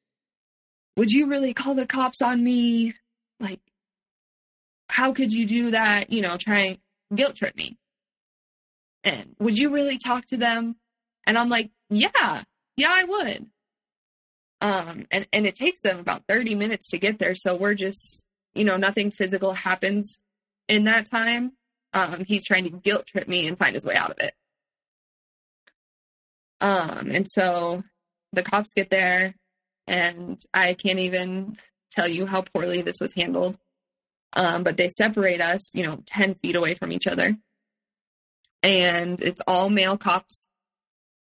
Would you really call the cops on me? Like, how could you do that? You know, trying guilt trip me. And would you really talk to them? And I'm like, yeah, yeah, I would. Um, and, and it takes them about 30 minutes to get there. So we're just, you know, nothing physical happens in that time. Um, he's trying to guilt trip me and find his way out of it. Um, and so the cops get there, and I can't even tell you how poorly this was handled. Um, but they separate us, you know, 10 feet away from each other. And it's all male cops.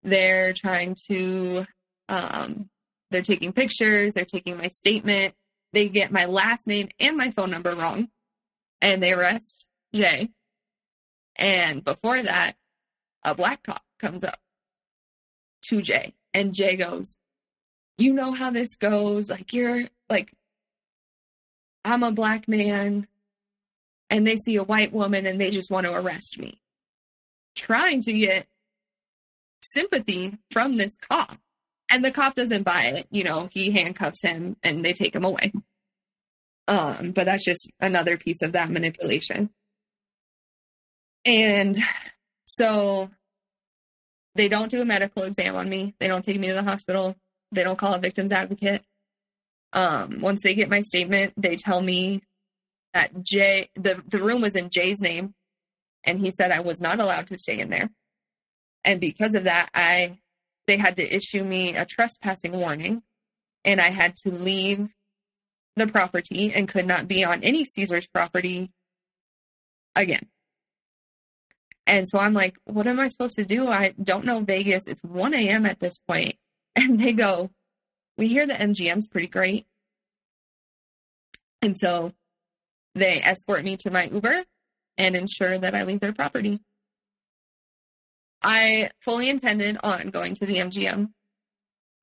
They're trying to, um, they're taking pictures, they're taking my statement. They get my last name and my phone number wrong, and they arrest Jay. And before that, a black cop comes up to Jay. And Jay goes, You know how this goes. Like, you're like, I'm a black man, and they see a white woman and they just want to arrest me. Trying to get sympathy from this cop. And the cop doesn't buy it. You know, he handcuffs him and they take him away. Um, but that's just another piece of that manipulation. And so they don't do a medical exam on me. They don't take me to the hospital. They don't call a victim's advocate. Um, once they get my statement, they tell me that Jay, the, the room was in Jay's name, and he said I was not allowed to stay in there. And because of that, I they had to issue me a trespassing warning, and I had to leave the property and could not be on any Caesars property again. And so I'm like, what am I supposed to do? I don't know Vegas. It's 1 a.m. at this point. And they go, we hear the MGM's pretty great. And so they escort me to my Uber and ensure that I leave their property. I fully intended on going to the MGM.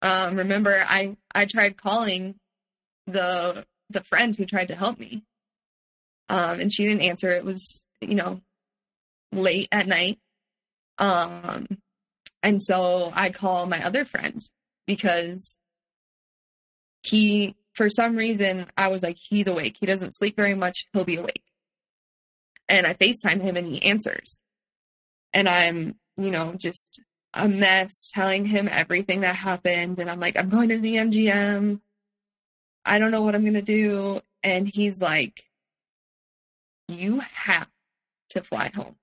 Um, remember, I I tried calling the the friend who tried to help me, um, and she didn't answer. It was you know late at night, um, and so I call my other friend because he, for some reason, I was like, he's awake. He doesn't sleep very much. He'll be awake. And I FaceTime him and he answers. And I'm, you know, just a mess telling him everything that happened. And I'm like, I'm going to the MGM. I don't know what I'm going to do. And he's like, you have to fly home.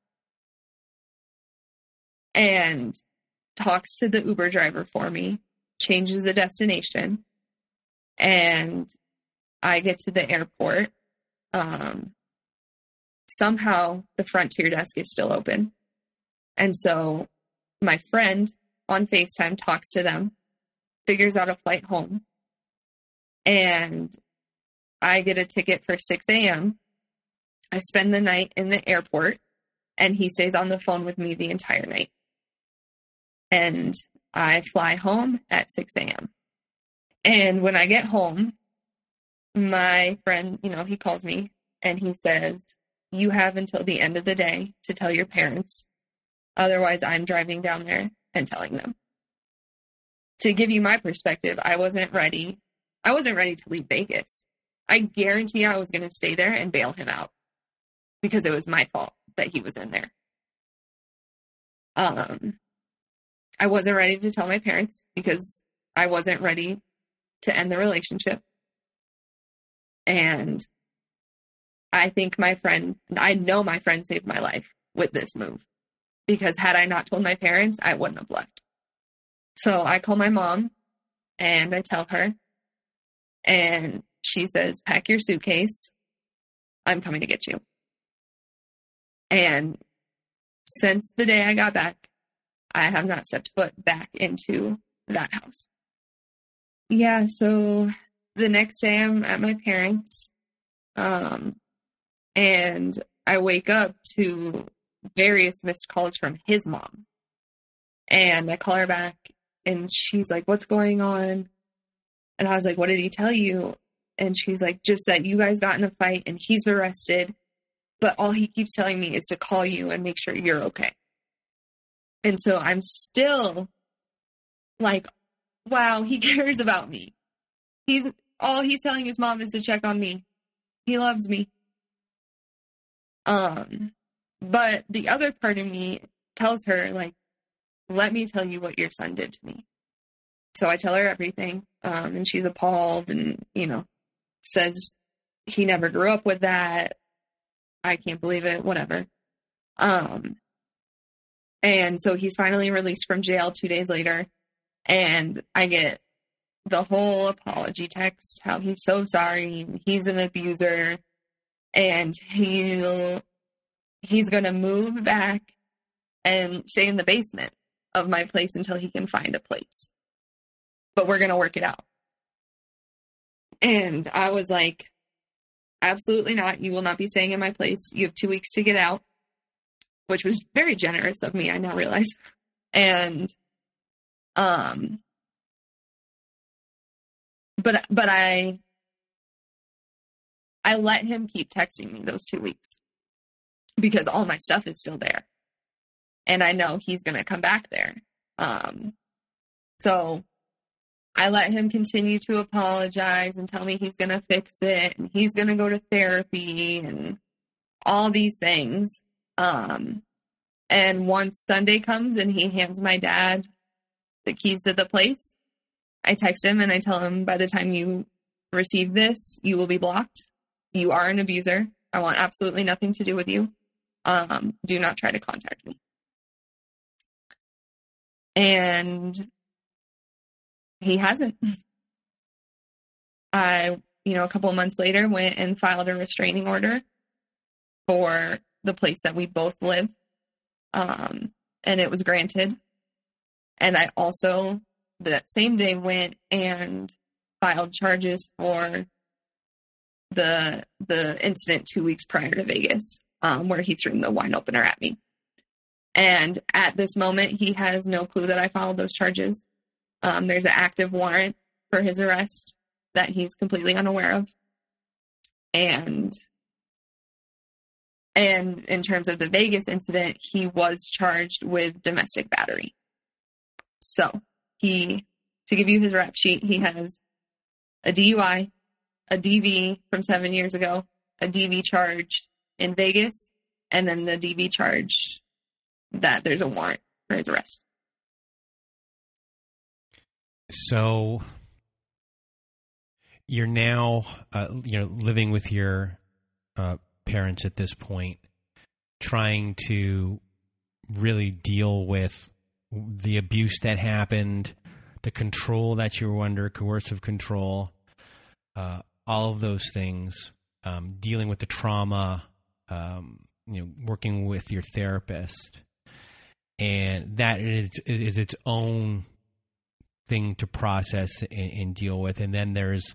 And talks to the Uber driver for me, changes the destination, and I get to the airport. Um, somehow the frontier desk is still open. And so my friend on FaceTime talks to them, figures out a flight home, and I get a ticket for 6 a.m. I spend the night in the airport, and he stays on the phone with me the entire night and I fly home at 6 a.m. And when I get home, my friend, you know, he calls me and he says, You have until the end of the day to tell your parents. Otherwise, I'm driving down there and telling them. To give you my perspective, I wasn't ready. I wasn't ready to leave Vegas. I guarantee I was going to stay there and bail him out because it was my fault that he was in there. Um, I wasn't ready to tell my parents because I wasn't ready to end the relationship. And I think my friend, I know my friend saved my life with this move because had I not told my parents, I wouldn't have left. So I call my mom and I tell her, and she says, Pack your suitcase. I'm coming to get you. And since the day I got back, I have not stepped foot back into that house. Yeah, so the next day I'm at my parents, um, and I wake up to various missed calls from his mom. And I call her back, and she's like, What's going on? And I was like, What did he tell you? And she's like, Just that you guys got in a fight and he's arrested, but all he keeps telling me is to call you and make sure you're okay. And so I'm still like, wow, he cares about me. He's all he's telling his mom is to check on me. He loves me. Um, but the other part of me tells her, like, let me tell you what your son did to me. So I tell her everything. Um, and she's appalled and, you know, says he never grew up with that. I can't believe it, whatever. Um, and so he's finally released from jail two days later. And I get the whole apology text how he's so sorry. He's an abuser and he'll, he's to move back and stay in the basement of my place until he can find a place. But we're to work it out. And I was like, absolutely not. You will not be staying in my place. You have two weeks to get out which was very generous of me, I now realize. And um but but I I let him keep texting me those 2 weeks because all my stuff is still there. And I know he's to come back there. Um so I let him continue to apologize and tell me he's going to fix it and he's going to go to therapy and all these things. Um, and once Sunday comes and he hands my dad the keys to the place, I text him and I tell him by the time you receive this, you will be blocked. You are an abuser. I want absolutely nothing to do with you. Um, do not try to contact me. And he hasn't. I, you know, a couple of months later went and filed a restraining order for the place that we both live. Um, and it was granted. And I also, that same day, went and filed charges for the the incident two weeks prior to Vegas, um, where he threw the wine opener at me. And at this moment, he has no clue that I filed those charges. Um, there's an active warrant for his arrest that he's completely unaware of. And and in terms of the Vegas incident, he was charged with domestic battery. So he, to give you his rap sheet, he has a DUI, a DV from seven years ago, a DV charge in Vegas, and then the DV charge that there's a warrant for his arrest. So you're now, uh, you know, living with your uh, parents at this point, trying to really deal with the abuse that happened, the control that you were under, coercive control, uh, all of those things, um, dealing with the trauma, um, you know, working with your therapist, and that is, is its own thing to process and, and, deal with. And then there's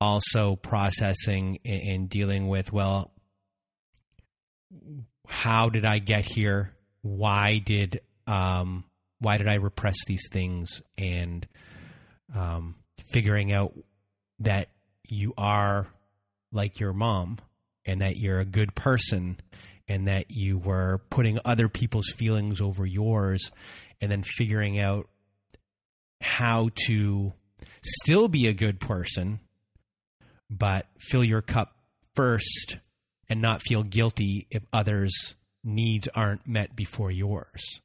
also processing and, and dealing with well, how did I get here? Why did um, why did I repress these things? And um, figuring out that you are like your mom and that you're a good person and that you were putting other people's feelings over yours and then figuring out how to still be a good person but fill your cup first and not feel guilty if others' needs aren't met before yours.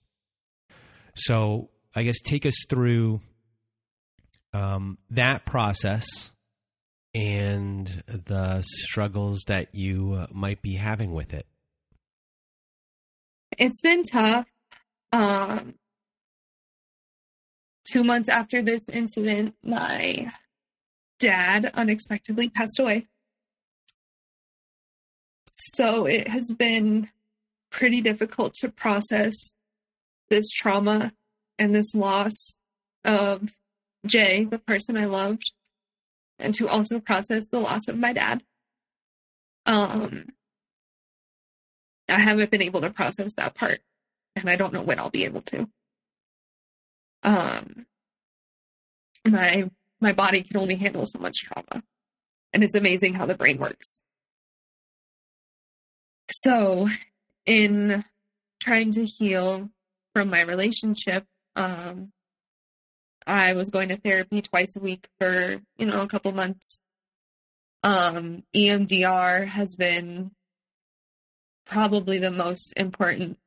So, I guess take us through um, that process and the struggles that you uh, might be having with it. It's been tough. Um, two months after this incident, my dad unexpectedly passed away. So it has been pretty difficult to process this trauma and this loss of Jay, the person I loved, and to also process the loss of my dad. Um, I haven't been able to process that part, and I don't know when I'll be able to. Um, my my body can only handle so much trauma, and it's amazing how the brain works. So, in trying to heal from my relationship, um, I was going to therapy twice a week for, you know, a couple months. Um, EMDR has been probably the most important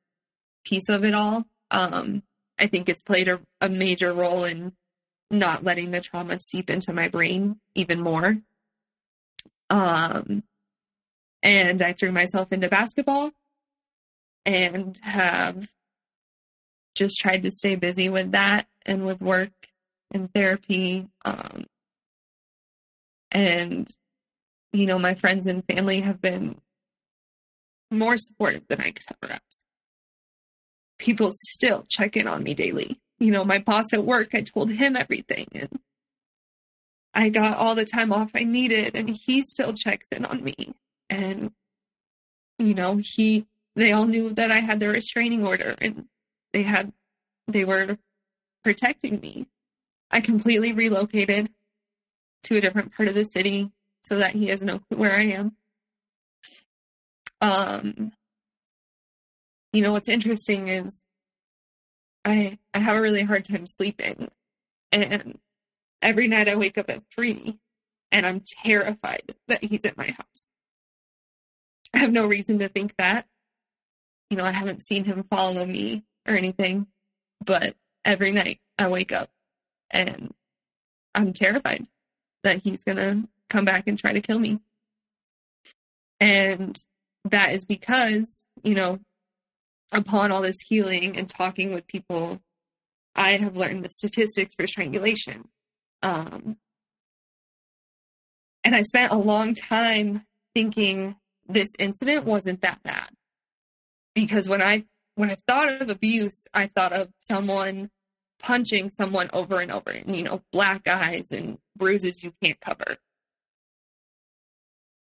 piece of it all. Um, I think it's played a, a major role in not letting the trauma seep into my brain even more. Um, and I threw myself into basketball and have just tried to stay busy with that and with work and therapy. Um, and, you know, my friends and family have been more supportive than I could ever ask. People still check in on me daily. You know, my boss at work, I told him everything and I got all the time off I needed and he still checks in on me and you know he they all knew that i had the restraining order and they had they were protecting me. I completely relocated to a different part of the city so that he has no clue where i am. Um you know what's interesting is i i have a really hard time sleeping. And every night i wake up at three and i'm terrified that he's at my house. I have no reason to think that. You know, I haven't seen him follow me or anything, but every night I wake up and I'm terrified that he's going to come back and try to kill me. And that is because, you know, upon all this healing and talking with people, I have learned the statistics for strangulation. Um, and I spent a long time thinking this incident wasn't that bad. Because when I when I thought of abuse, I thought of someone punching someone over and over and you know, black eyes and bruises you can't cover.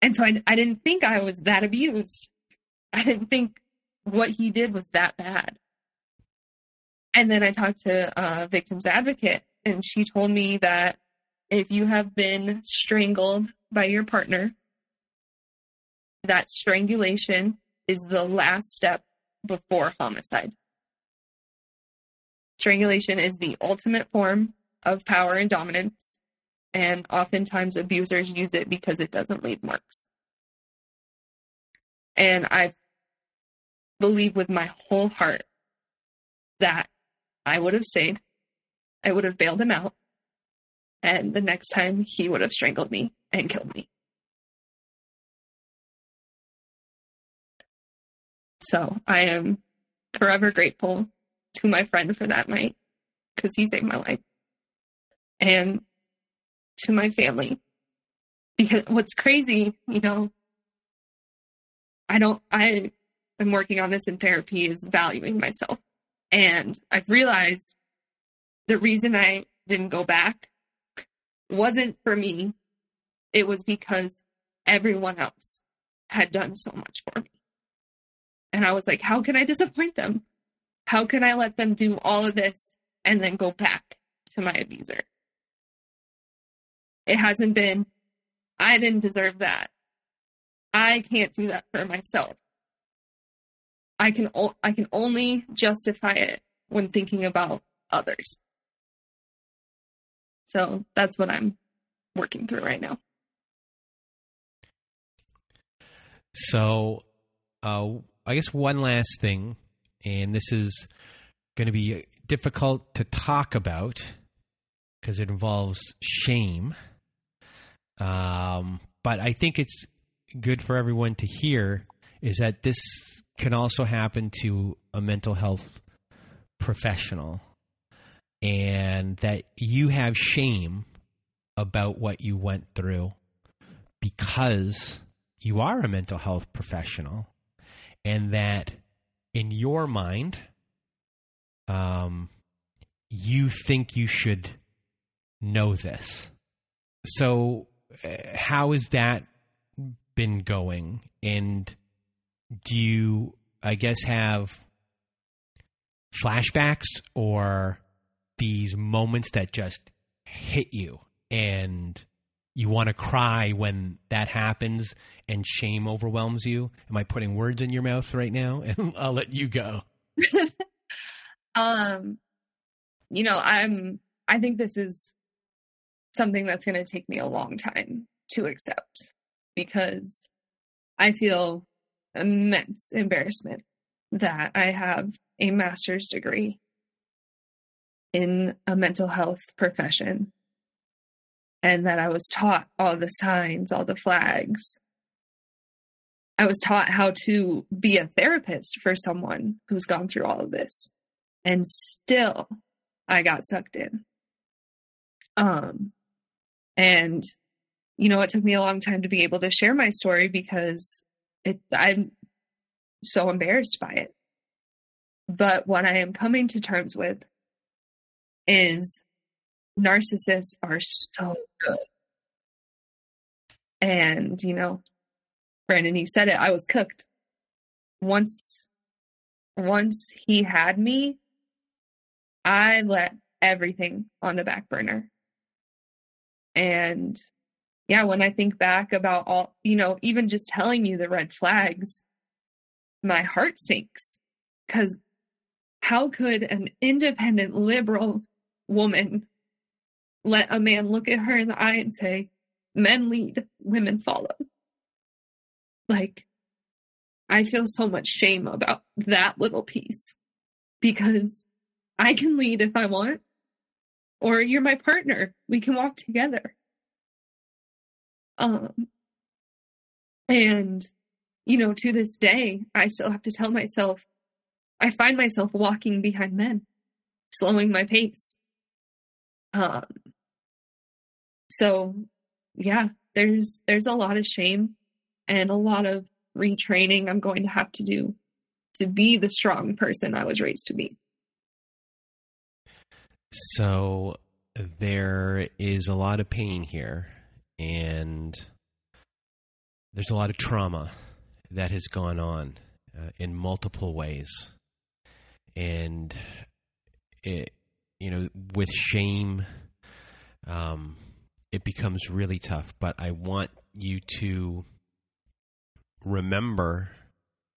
And so I, I didn't think I was that abused. I didn't think what he did was that bad. And then I talked to a victim's advocate, and she told me that if you have been strangled by your partner, that strangulation is the last step before homicide. Strangulation is the ultimate form of power and dominance, and oftentimes abusers use it because it doesn't leave marks. And I believe with my whole heart that I would have stayed, I would have bailed him out, and the next time he would have strangled me and killed me. So I am forever grateful to my friend for that night because he saved my life. And to my family. Because what's crazy, you know, I don't, I am working on this in therapy is valuing myself. And I've realized the reason I didn't go back wasn't for me. It was because everyone else had done so much for me. And I was like, how can I disappoint them? How can I let them do all of this and then go back to my abuser? It hasn't been, I didn't deserve that. I can't do that for myself. I can o- I can only justify it when thinking about others. So that's what I'm working through right now. So, uh, I guess one last thing, and this is going to be difficult to talk about because it involves shame. Um, but I think it's good for everyone to hear is that this can also happen to a mental health professional and that you have shame about what you went through because you are a mental health professional and that in your mind um, you think you should know this. So uh, how has that been going? And do you i guess have flashbacks or these moments that just hit you and you want to cry when that happens and shame overwhelms you? Am i putting words in your mouth right now? And i'll let you go. Um you know i'm i think this is something that's going to take me a long time to accept because I feel immense embarrassment that I have a master's degree in a mental health profession and that I was taught all the signs, all the flags. I was taught how to be a therapist for someone who's gone through all of this. And still I got sucked in. Um and you know, it took me a long time to be able to share my story because it, I'm so embarrassed by it. But what I am coming to terms with is narcissists are so good. And, you know, Brandon, you said it, I was cooked. Once once he had me, I let everything on the back burner. And yeah, when I think back about all, you know, even just telling you the red flags, my heart sinks because how could an independent liberal woman let a man look at her in the eye and say, men lead, women follow? Like, I feel so much shame about that little piece because I can lead if I want, or you're my partner. We can walk together. Um, and, you know, to this day, I still have to tell myself, I find myself walking behind men, slowing my pace. Um, so yeah, there's, there's a lot of shame and a lot of retraining I'm going to have to do to be the strong person I was raised to be. So there is a lot of pain here and there's a lot of trauma that has gone on uh, in multiple ways, and it, you know, with shame, um, it becomes really tough. But I want you to remember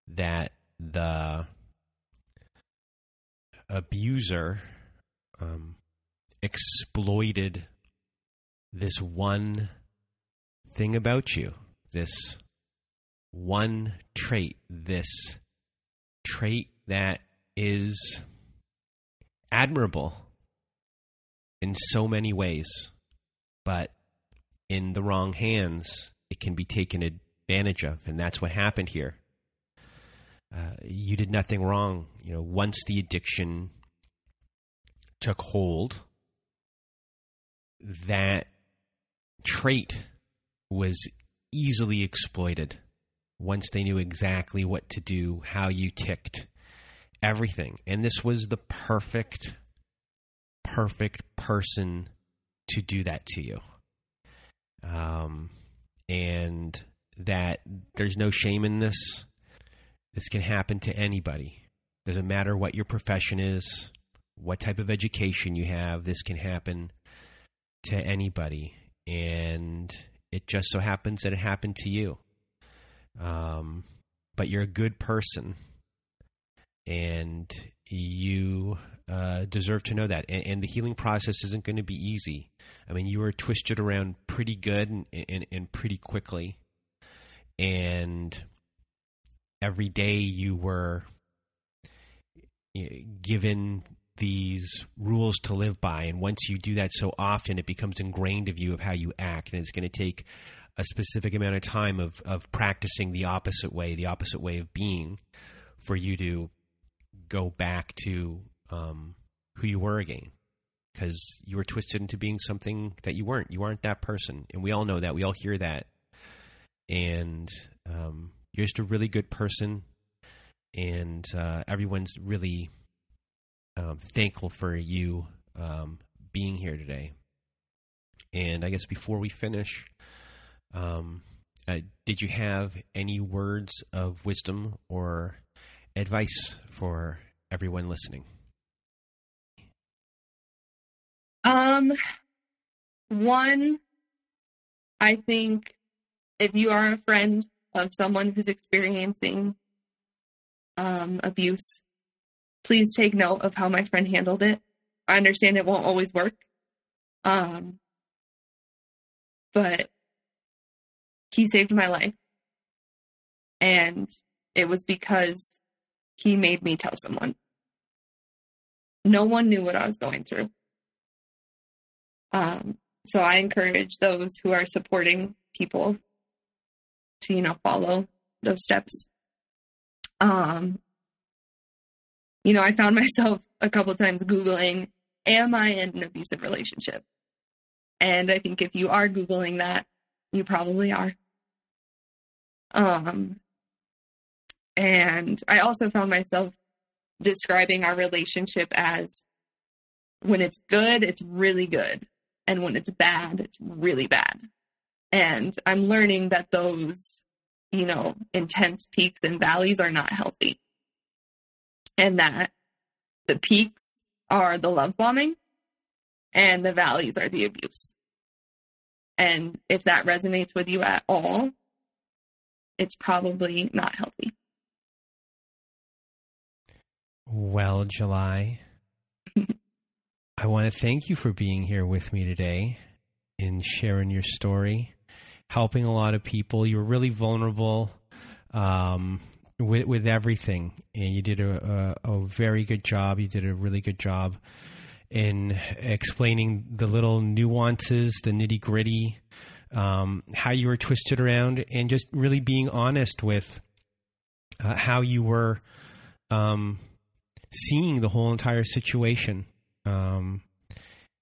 that the abuser um, exploited this one thing about you, this one trait, this trait that is admirable in so many ways, but in the wrong hands, it can be taken advantage of. And that's what happened here. Uh, you did nothing wrong. You know, once the addiction took hold, that trait was easily exploited once they knew exactly what to do, how you ticked, everything. And this was the perfect, perfect person to do that to you. Um, and that there's no shame in this. This can happen to anybody. Doesn't matter what your profession is, what type of education you have, this can happen to anybody. And it just so happens that it happened to you. Um, but you're a good person. And you uh, deserve to know that. And, and, the healing process isn't going to be easy. I mean, you were twisted around pretty good and, and, and pretty quickly. And every day you were given these rules to live by and once you do that so often it becomes ingrained of you of how you act and it's going to take a specific amount of time of, of practicing the opposite way the opposite way of being for you to go back to um, who you were again because you were twisted into being something that you weren't. You aren't that person. And we all know that. We all hear that. And um, you're just a really good person, and uh, everyone's really um, thankful for you um, being here today. And I guess before we finish, um, uh, did you have any words of wisdom or advice for everyone listening? Um, one, I think if you are a friend of someone who's experiencing um, abuse, please take note of how my friend handled it. I understand it won't always work. Um, but he saved my life. And it was because he made me tell someone. No one knew what I was going through. Um, so I encourage those who are supporting people to you know follow those steps um you know i found myself a couple times googling am i in an abusive relationship and i think if you are googling that you probably are um and i also found myself describing our relationship as when it's good it's really good and when it's bad it's really bad and I'm learning that those, you know, intense peaks and valleys are not healthy. And that the peaks are the love bombing and the valleys are the abuse. And if that resonates with you at all, it's probably not healthy. Well, July, I want to thank you for being here with me today and sharing your story helping a lot of people. You were really vulnerable um, with with everything, and you did a, a, a very good job. You did a really good job in explaining the little nuances, the nitty gritty, um, how you were twisted around, and just really being honest with uh, how you were um, seeing the whole entire situation. Um,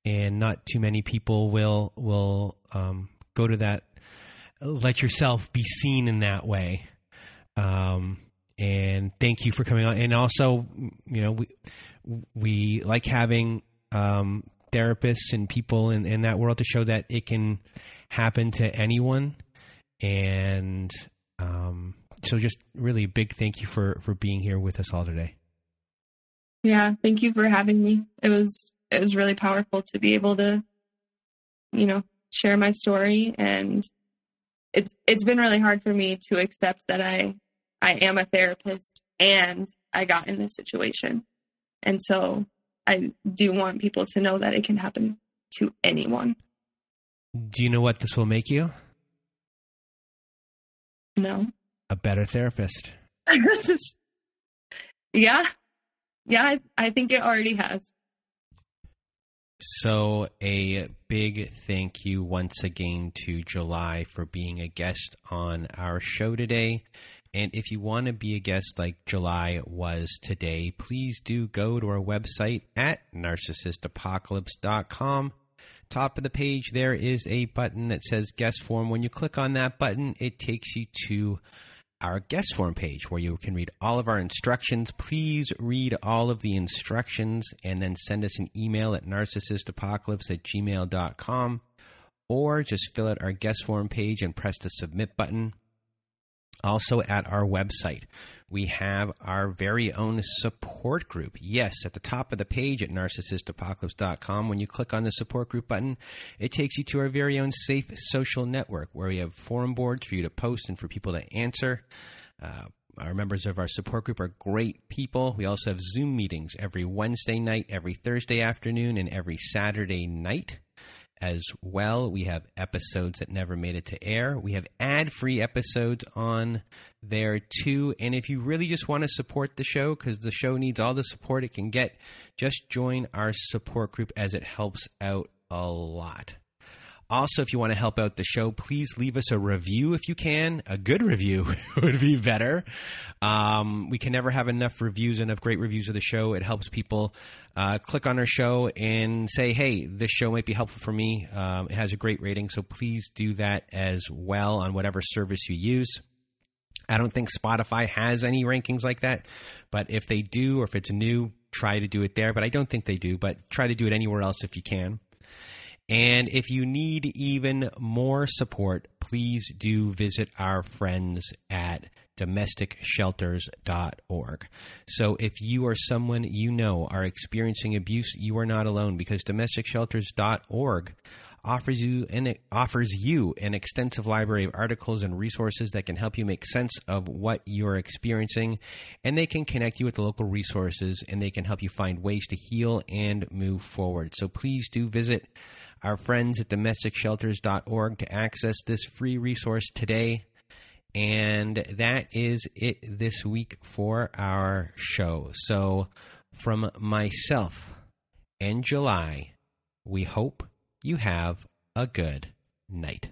and not too many people will will um, go to that let yourself be seen in that way. Um, and thank you for coming on. And also, you know, we we like having um, therapists and people in, in that world to show that it can happen to anyone. And um, so, just really a big thank you for for being here with us all today. Yeah, thank you for having me. It was it was really powerful to be able to, you know, share my story, and it's it's been really hard for me to accept that I I am a therapist and I got in this situation, and so I do want people to know that it can happen to anyone. Do you know what this will make you? No. A better therapist. yeah. Yeah, I, I think it already has. So, a big thank you once again to July for being a guest on our show today. And if you want to be a guest like July was today, please do go to our website at narcissistapocalypse.com. Top of the page, there is a button that says guest form. When you click on that button, it takes you to our guest form page where you can read all of our instructions. Please read all of the instructions and then send us an email at narcissistapocalypse at gmail.com or just fill out our guest form page and press the submit button. Also, at our website, we have our very own support group. Yes, at the top of the page at narcissistapocalypse.com, when you click on the support group button, it takes you to our very own safe social network where we have forum boards for you to post and for people to answer. Uh, our members of our support group are great people. We also have Zoom meetings every Wednesday night, every Thursday afternoon, and every Saturday night as well. We have episodes that never made it to air. We have ad free episodes on there too. And if you really just want to support the show, because the show needs all the support it can get, just join our support group as it helps out a lot. Also, if you want to help out the show, please leave us a review if you can. A good review would be better. Um, we can never have enough reviews, enough great reviews of the show. It helps people uh, click on our show and say, hey, this show might be helpful for me. Um, it has a great rating, so please do that as well on whatever service you use. I don't think Spotify has any rankings like that, but if they do, or if it's new, try to do it there. But I don't think they do, but try to do it anywhere else if you can. And if you need even more support, please do visit our friends at domesticshelters.org. So if you or someone you know are experiencing abuse, you are not alone because domesticshelters.org offers you an offers you an extensive library of articles and resources that can help you make sense of what you're experiencing and they can connect you with the local resources and they can help you find ways to heal and move forward. So please do visit our friends at domesticshelters.org to access this free resource today. And that is it this week for our show. So, from myself and July, we hope you have a good night.